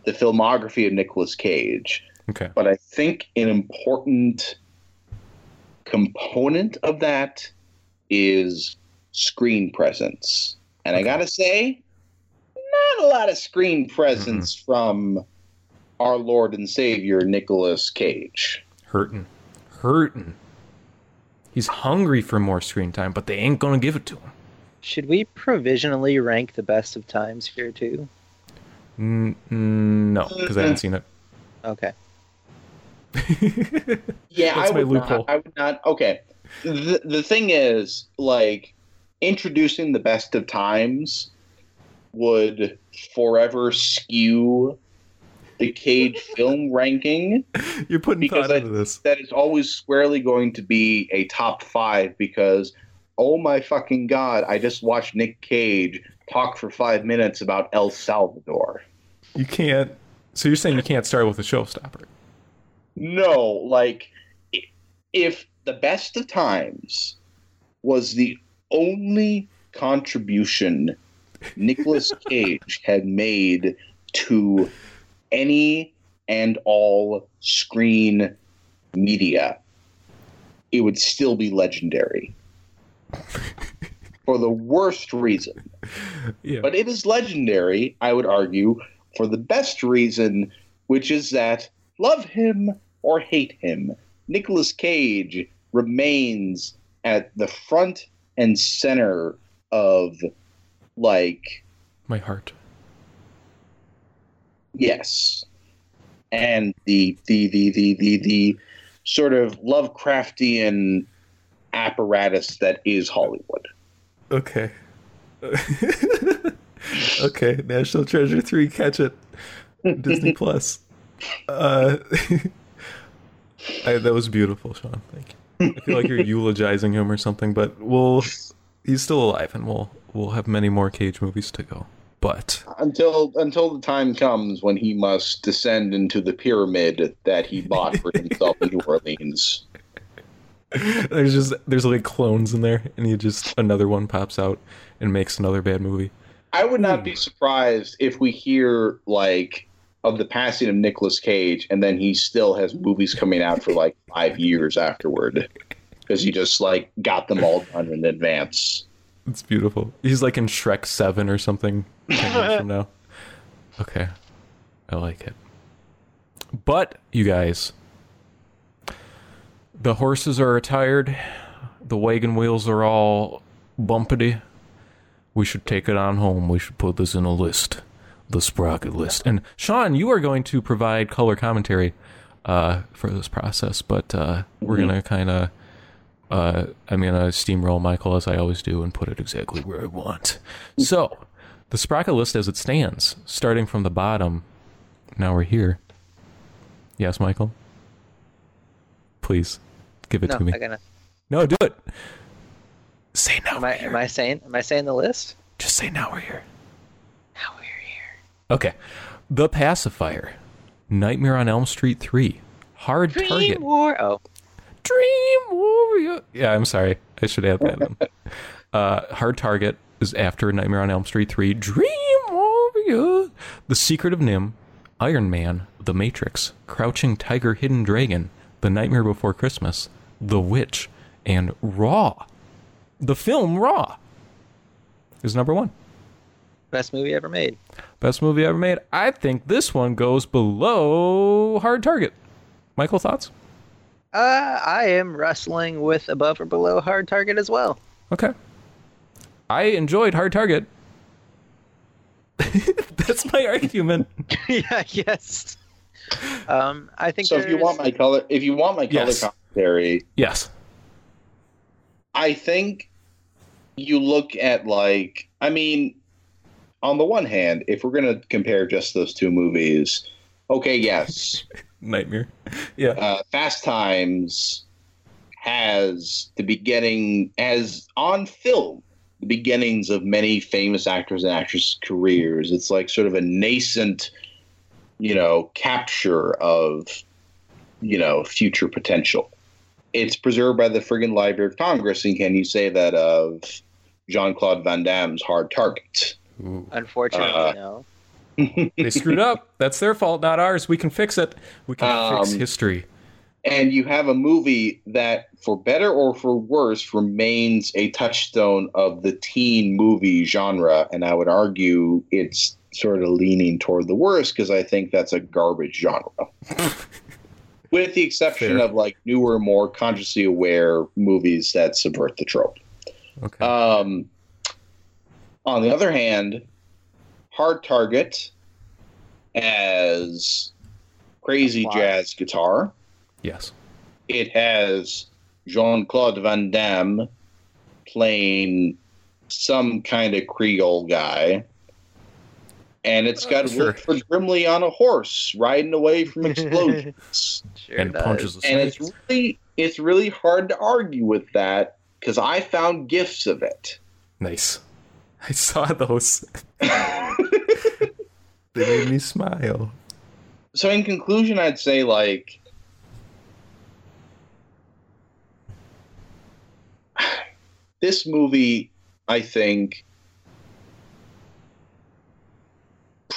the filmography of Nicolas Cage. Okay. But I think an important component of that is screen presence. And I gotta say, not a lot of screen presence mm-hmm. from our Lord and Savior Nicolas Cage. Hurting. Hurting. He's hungry for more screen time, but they ain't gonna give it to him. Should we provisionally rank the best of times here too? N- n- no, because I haven't seen it. Okay. Yeah, That's I my would loophole. not. I would not. Okay. The, the thing is, like, introducing the best of times would forever skew the Cage film ranking. You're putting Because thought I- into this. That is always squarely going to be a top five because, oh my fucking god, I just watched Nick Cage talk for five minutes about El Salvador. You can't. So you're saying you can't start with a showstopper? No, like if the best of times was the only contribution Nicolas Cage had made to any and all screen media, it would still be legendary. For the worst reason. Yeah. But it is legendary, I would argue, for the best reason, which is that love him or hate him, Nicolas Cage remains at the front and center of like My heart. Yes. And the the the the the, the sort of Lovecraftian apparatus that is Hollywood. Okay. okay, National Treasure 3, catch it. Disney Plus. Uh, I, that was beautiful, Sean. Thank you. I feel like you're eulogizing him or something, but we'll he's still alive and we'll we'll have many more Cage movies to go. But until until the time comes when he must descend into the pyramid that he bought for himself in New Orleans. There's just there's like clones in there, and he just another one pops out and makes another bad movie. I would not be hmm. surprised if we hear like of the passing of Nicolas Cage, and then he still has movies coming out for like five years afterward because he just like got them all done in advance. It's beautiful. He's like in Shrek Seven or something ten years from now. Okay, I like it. But you guys, the horses are tired. The wagon wheels are all bumpity. We should take it on home. We should put this in a list, the sprocket list. And Sean, you are going to provide color commentary uh, for this process, but uh, we're gonna kind of. Uh, I'm gonna steamroll Michael as I always do and put it exactly where I want. So, the sprocket list as it stands, starting from the bottom. Now we're here. Yes, Michael. Please give it No, to me. I gotta. No, do it. Say now. Am we're I here. am I saying am I saying the list? Just say now we're here. Now we're here. Okay. The Pacifier. Nightmare on Elm Street 3. Hard target. Dream Target. War. Oh, Dream Warrior. Yeah, I'm sorry. I should add that in. Uh, Hard Target is after Nightmare on Elm Street 3. Dream Warrior. The Secret of NIMH. Iron Man. The Matrix. Crouching Tiger, Hidden Dragon. The Nightmare Before Christmas. The Witch. And Raw. The film Raw is number one. best movie ever made. Best movie ever made. I think this one goes below Hard Target. Michael, thoughts? Uh, I am wrestling with above or below Hard Target as well. Okay. I enjoyed Hard Target. That's my argument. yeah, yes. Um, I think So if you want my color, if you want my color Yes. Commentary, Yes. I think you look at like I mean, on the one hand, if we're gonna compare just those two movies, okay, yes, Nightmare. Yeah. uh, Fast Times has the beginning as on film the beginnings of many famous actors and actresses' careers. It's like sort of a nascent, you know, capture of you know future potential. It's preserved by the friggin' Library of Congress, and can you say that of Jean Claude Van Damme's Hard Target? Ooh. Unfortunately, Uh, no. They screwed up. That's their fault, not ours. We can fix it. We can fix Um, history. and you have a movie that, for better or for worse, remains a touchstone of the teen movie genre. And I would argue it's sort of leaning toward the worst because I think that's a garbage genre. With the exception Fair. of like newer, more consciously aware movies that subvert the trope. Okay. Um, on the other hand, Hard Target as crazy jazz guitar. yes. It has Jean Claude Van Damme playing some kind of Creole guy. And it's got Uh, sure. Wilford Brimley on a horse riding away from explosions. Sure and does. punches the and it's really it's really hard to argue with that because I found gifts of it. Nice. I saw those. They made me smile. so in conclusion i'd say like this movie i think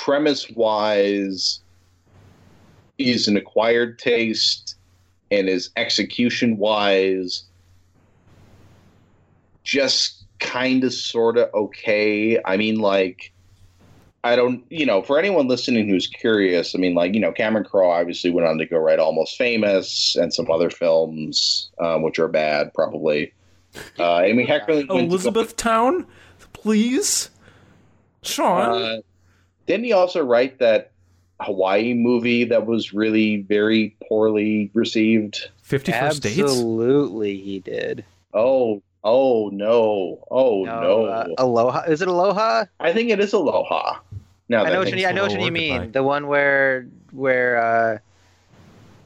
premise wise is an acquired taste and is execution wise just kind of sort of okay i mean like I don't, you know, for anyone listening who's curious, I mean, like, you know, Cameron Crowe obviously went on to go write Almost Famous and some other films, um, which are bad, probably. Uh, Amy Heckerling. went to go- Elizabethtown, please. Sean. Uh, didn't he also write that Hawaii movie that was really very poorly received? Fifty First Dates. Absolutely, he did. Oh, oh no, oh no! uh, Aloha. Is it Aloha? I think it is Aloha. Now I know what you. I know what Aloha you goodbye. mean. The one where where. uh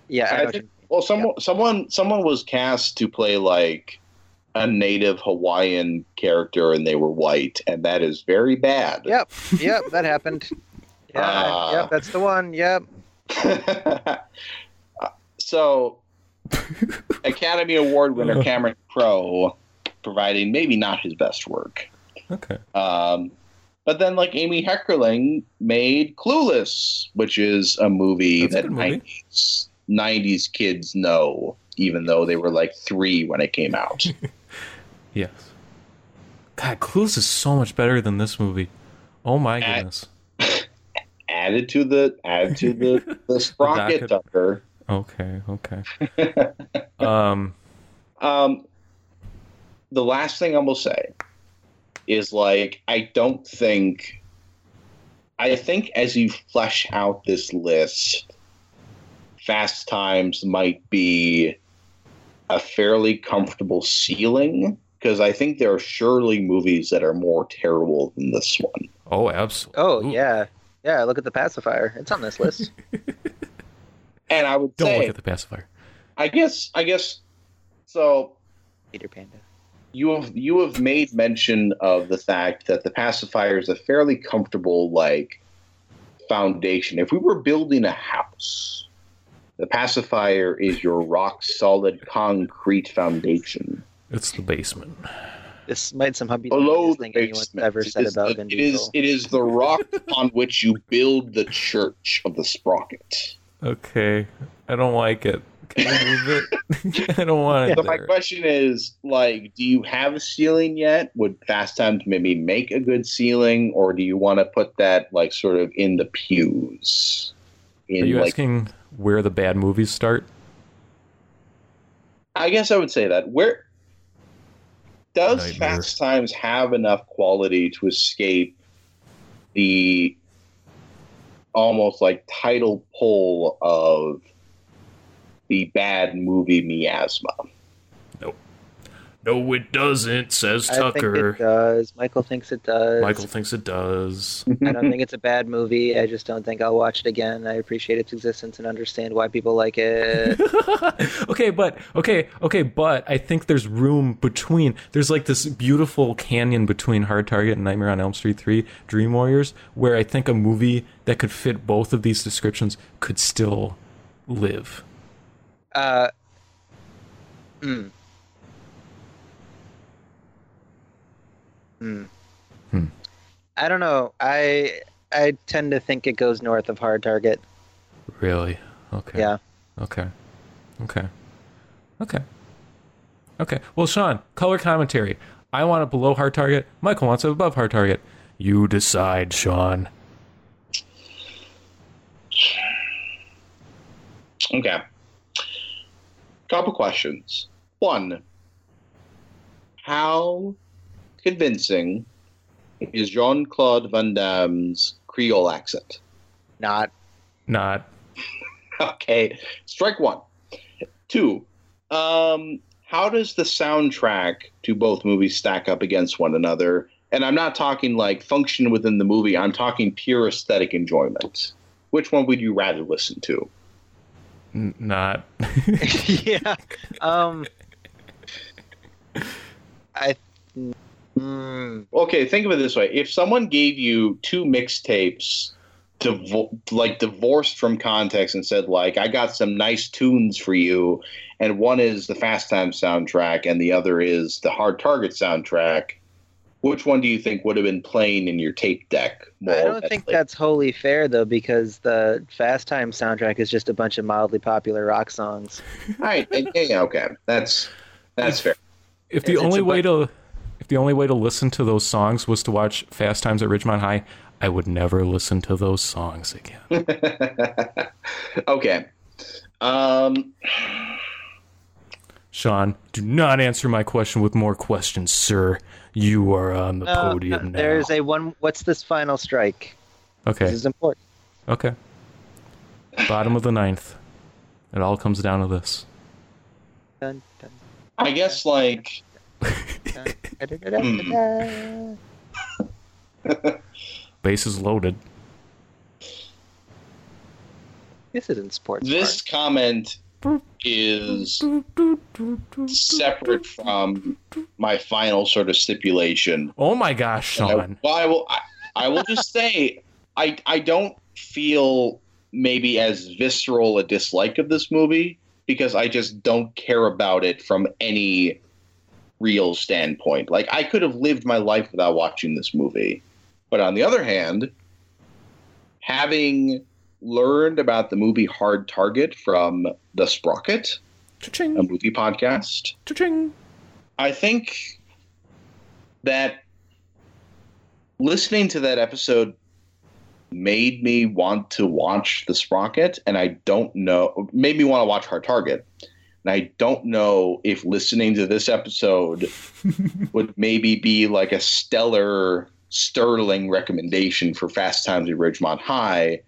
Yeah, I I think- you Well, someone, someone, someone was cast to play like a native Hawaiian character, and they were white, and that is very bad. Yep. Yep, that happened. Yeah, Ah. yep, that's the one. Yep. so, Academy Award winner Cameron Crowe, providing maybe not his best work. Okay. Um, but then, like Amy Heckerling made Clueless, which is a movie That's a that good movie. 90s, 90s kids know, even though they were like three when it came out. Yes. God, Clueless is so much better than this movie. Oh my goodness. added to the added to the the sprocket docket. tucker. Okay. Okay. um. Um, the last thing I will say is like I don't think I think as you flesh out this list, Fast Times might be a fairly comfortable ceiling because I think there are surely movies that are more terrible than this one. Oh, absolutely. Oh yeah, yeah. Look at the pacifier. It's on this list. And I would Don't say look at the pacifier. I guess I guess so Peter Panda. you have you have made mention of the fact that the pacifier is a fairly comfortable like foundation. If we were building a house, the pacifier is your rock solid concrete foundation. It's the basement. This might somehow be the Below the thing anyone's basement, ever said is about the- Vin it is Diesel. it is the rock on which you build the church of the sprocket. Okay. I don't like it. Can you move it? I don't want it. So my there. question is, like, do you have a ceiling yet? Would Fast Times maybe make a good ceiling, or do you want to put that like sort of in the pews? Are you like, asking where the bad movies start? I guess I would say that. Where does Nightmare. Fast Times have enough quality to escape the almost like title pull of the bad movie miasma? No, it doesn't, says Tucker. I think it does. Michael thinks it does. Michael thinks it does. I don't think it's a bad movie. I just don't think I'll watch it again. I appreciate its existence and understand why people like it. okay, but okay, okay, but I think there's room between. There's like this beautiful canyon between Hard Target and Nightmare on Elm Street 3 Dream Warriors where I think a movie that could fit both of these descriptions could still live. Uh, mm. Hmm. Hmm. I don't know. I I tend to think it goes north of Hard Target. Really? Okay. Yeah. Okay. Okay. Okay. Okay. Well, Sean, color commentary. I want it below hard target. Michael wants it above hard target. You decide, Sean. Okay. Couple questions. One, how convincing is Jean Claude Van Damme's Creole accent? Not. Not. Okay, strike one. Two, um, how does the soundtrack to both movies stack up against one another? And I'm not talking like function within the movie, I'm talking pure aesthetic enjoyment. Which one would you rather listen to? N- not. yeah. Um. I. Mm, Okay, think of it this way: if someone gave you two mixtapes, divo- like divorced from context, and said, "Like, I got some nice tunes for you," and one is the Fast Time soundtrack, and the other is the Hard Target soundtrack, which one do you think would have been playing in your tape deck? more I don't think readily? that's wholly fair though, because the Fast Time soundtrack is just a bunch of mildly popular rock songs. All right. Yeah, yeah, okay, that's that's fair. If the It's- it's only a way bu- to if the only way to listen to those songs was to watch Fast Times at Ridgemont High, I would never listen to those songs again. okay. Um, Sean, do not answer my question with more questions, sir. You are on the No, podium no, now. there's a one. What's this final strike? okay. This is important. Okay. Bottom of the ninth. It all comes down to this. Dun, dun, I guess like da, da. Bases loaded. This isn't sports. this comment is separate from my final sort of stipulation. Oh my gosh, And I- Sean. well, I will. I, I will just say, I I don't feel maybe as visceral a dislike of this movie because I just don't care about it from any real standpoint. Like I could have lived my life without watching this movie, but on the other hand, having learned about the movie Hard Target from the Sprocket, a Cha-ching. movie podcast, Cha-ching. I think that listening to that episode made me want to watch The Sprocket, and I don't know, made me want to watch Hard Target. And I don't know if listening to this episode would maybe be like a stellar, sterling recommendation for Fast Times at Ridgemont High,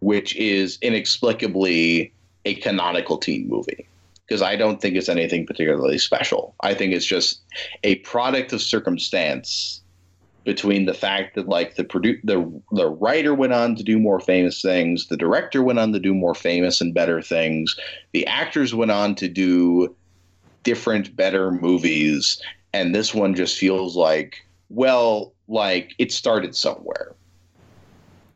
which is inexplicably a canonical teen movie because I don't think it's anything particularly special. I think it's just a product of circumstance between the fact that like the produ- the the writer went on to do more famous things, the director went on to do more famous and better things, the actors went on to do different better movies, and this one just feels like well, like it started somewhere.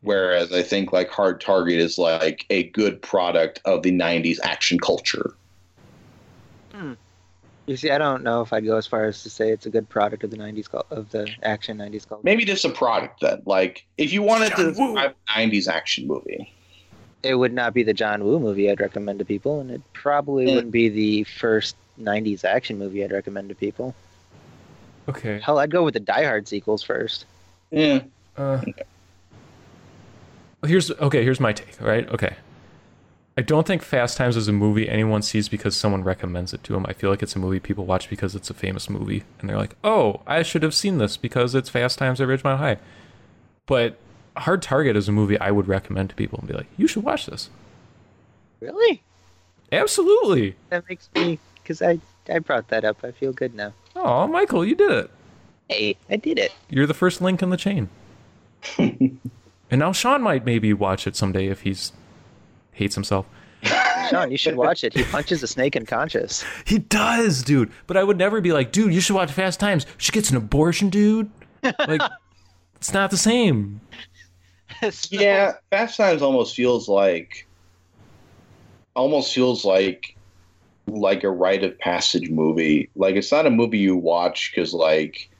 Whereas I think like Hard Target is like a good product of the '90s action culture. Hmm. You see, I don't know if I'd go as far as to say it's a good product of the '90s cul- of the action '90s culture. Maybe just a product then. Like if you wanted to John Woo. describe a '90s action movie, It would not be the John Woo movie I'd recommend to people, and it probably Mm. wouldn't be the first '90s action movie I'd recommend to people. Okay. Hell, I'd go with the Die Hard sequels first. yeah, Uh, here's okay. Here's my take. Right. Okay. I don't think Fast Times is a movie anyone sees because someone recommends it to them. I feel like it's a movie people watch because it's a famous movie, and they're like, "Oh, I should have seen this because it's Fast Times at Ridgemont High." But Hard Target is a movie I would recommend to people and be like, "You should watch this." Really? Absolutely. That makes me because I I brought that up. I feel good now. Oh, Michael, you did it. Hey, I did it. You're the first link in the chain. and now Sean might maybe watch it someday if he's hates himself. Sean, you should watch it. He punches a snake unconscious. He does, dude. But I would never be like, dude, you should watch Fast Times. She gets an abortion, dude. Like, it's not the same. yeah. Fast Times almost feels like, almost feels like, like a rite of passage movie. Like it's not a movie you watch because like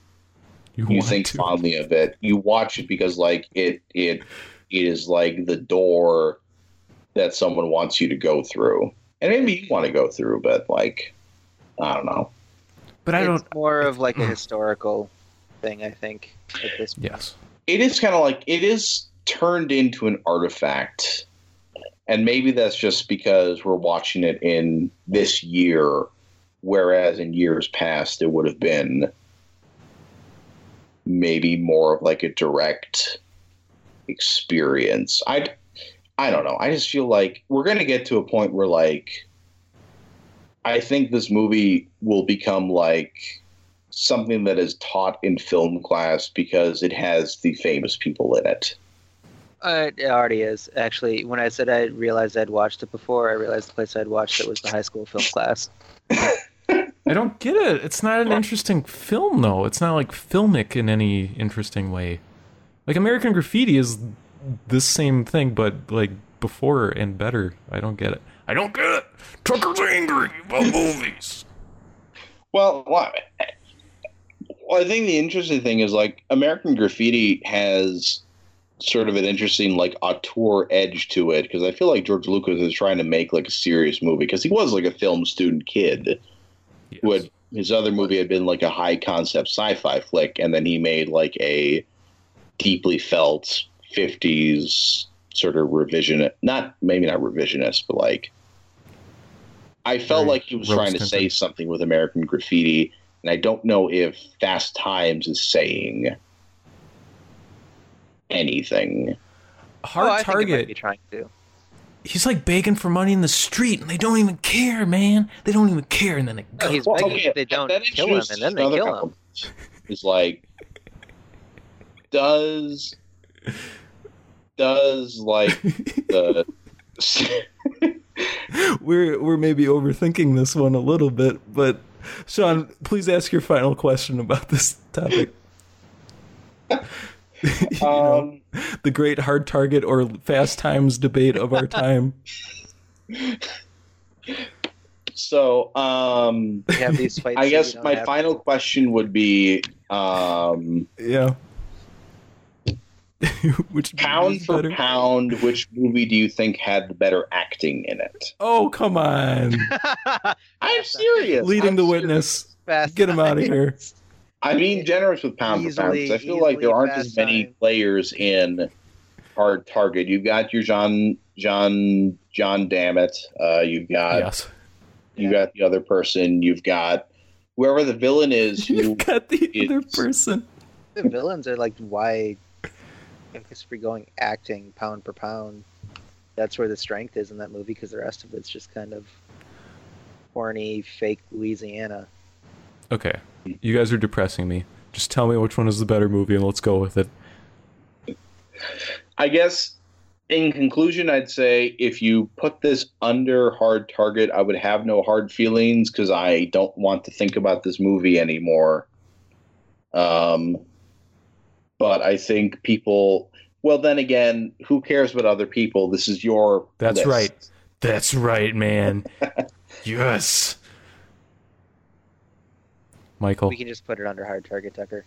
you want think to. fondly of it. You watch it because like it it it is like the door that someone wants you to go through, and maybe you want to go through, but like I don't know. But I it's don't. more of like a hmm. historical thing, I think. At this point. Yes. it is kind of like it is turned into an artifact and maybe that's just because we're watching it in this year whereas in years past it would have been maybe more of like a direct experience i i don't know i just feel like we're going to get to a point where like i think this movie will become like something that is taught in film class because it has the famous people in it. Uh, it already is. Actually, when I said I realized I'd watched it before, I realized the place I'd watched it was the high school film class. I don't get it. It's not an interesting film, though. It's not like filmic in any interesting way. Like American Graffiti is this same thing, but like before and better. I don't get it. I don't get it. Tucker's angry about movies. Well, well, I think the interesting thing is like American Graffiti has sort of an interesting like auteur edge to it because I feel like George Lucas is trying to make like a serious movie because he was like a film student kid who had his other movie had been like a high concept sci-fi flick and then he made like a deeply felt 50s sort of revisionist not maybe not revisionist but like I felt Very like he was trying to say something with American Graffiti and I don't know if Fast Times is saying anything. Oh, Hard oh, I think it might Target. be trying to. he's like begging for money in the street, and they don't even care, man. They don't even care, and then they No, go. he's Well, begging okay, they don't that kill him, and then they kill him. element. Is like, does does like the we're we're maybe overthinking this one a little bit, but Sean, please ask your final question about this topic. You know, um the great hard target or fast times debate of our time. so um have these. I guess my have. final question would be um Yeah. Which pound for better? pound which movie do you think had the better acting in it? Oh come on! I'm serious. Leading I'm the serious. witness. Fast Get him out of here. I mean, generous with pound for pound. 'cause I feel like there aren't as many time. players in Hard Target. You've got your John, John, John Dammit. Uh, you've got yes. you got the other person. You've got whoever the villain is. You've got the other person. The villains are like why if we're going acting pound per pound. That's where the strength is in that movie because the rest of it's just kind of horny, fake Louisiana. Okay. You guys are depressing me. Just tell me which one is the better movie and let's go with it. I guess in conclusion, I'd say if you put this under Hard Target, I would have no hard feelings because I don't want to think about this movie anymore. Um, but I think people. Well, then again, who cares about other people? This is your. That's list. right. That's right, man. yes. Michael. We can just put it under hard target, Tucker.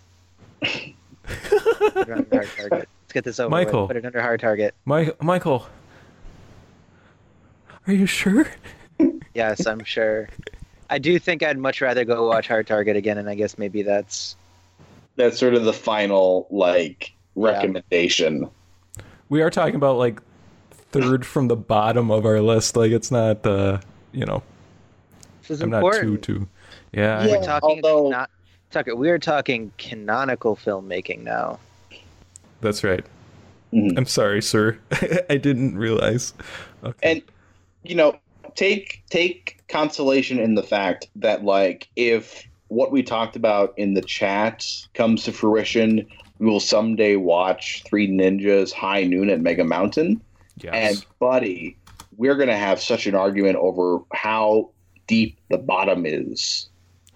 under hard target. Let's get this over Michael. with. Put it under hard target. Mi- Michael. Are you sure? Yes, I'm sure. I do think I'd much rather go watch Hard Target again, and I guess maybe that's That's sort of the final like Yeah. recommendation. We are talking about like third from the bottom of our list. Like it's not uh you know, this is I'm not too too Yeah, Yeah. We're talking although- not Tucker. We are talking canonical filmmaking now. that's right. Mhm. I'm sorry, sir. I didn't realize. Okay. and you know take take consolation in the fact that like if what we talked about in the chat comes to fruition we will someday watch three ninjas high noon at mega mountain yes. and buddy we're gonna have such an argument over how deep the bottom is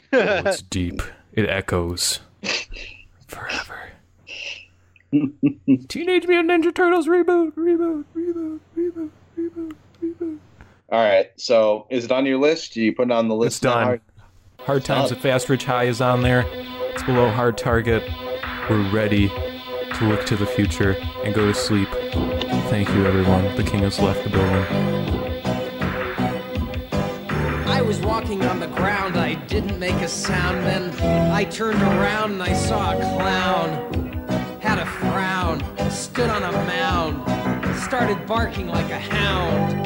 oh, it's deep. It echoes forever. Teenage Mutant Ninja Turtles reboot, reboot, reboot, reboot, reboot, reboot. all right so is it on your list do you put it on the list It's done. Hard Times at Fast Ridge High is on there. It's below Hard Target. We're ready to look to the future and go to sleep. Thank you, everyone. The king has left the building. I was walking on the ground, I didn't make a sound. Then I turned around and I saw a clown. Had a frown, stood on a mound, started barking like a hound.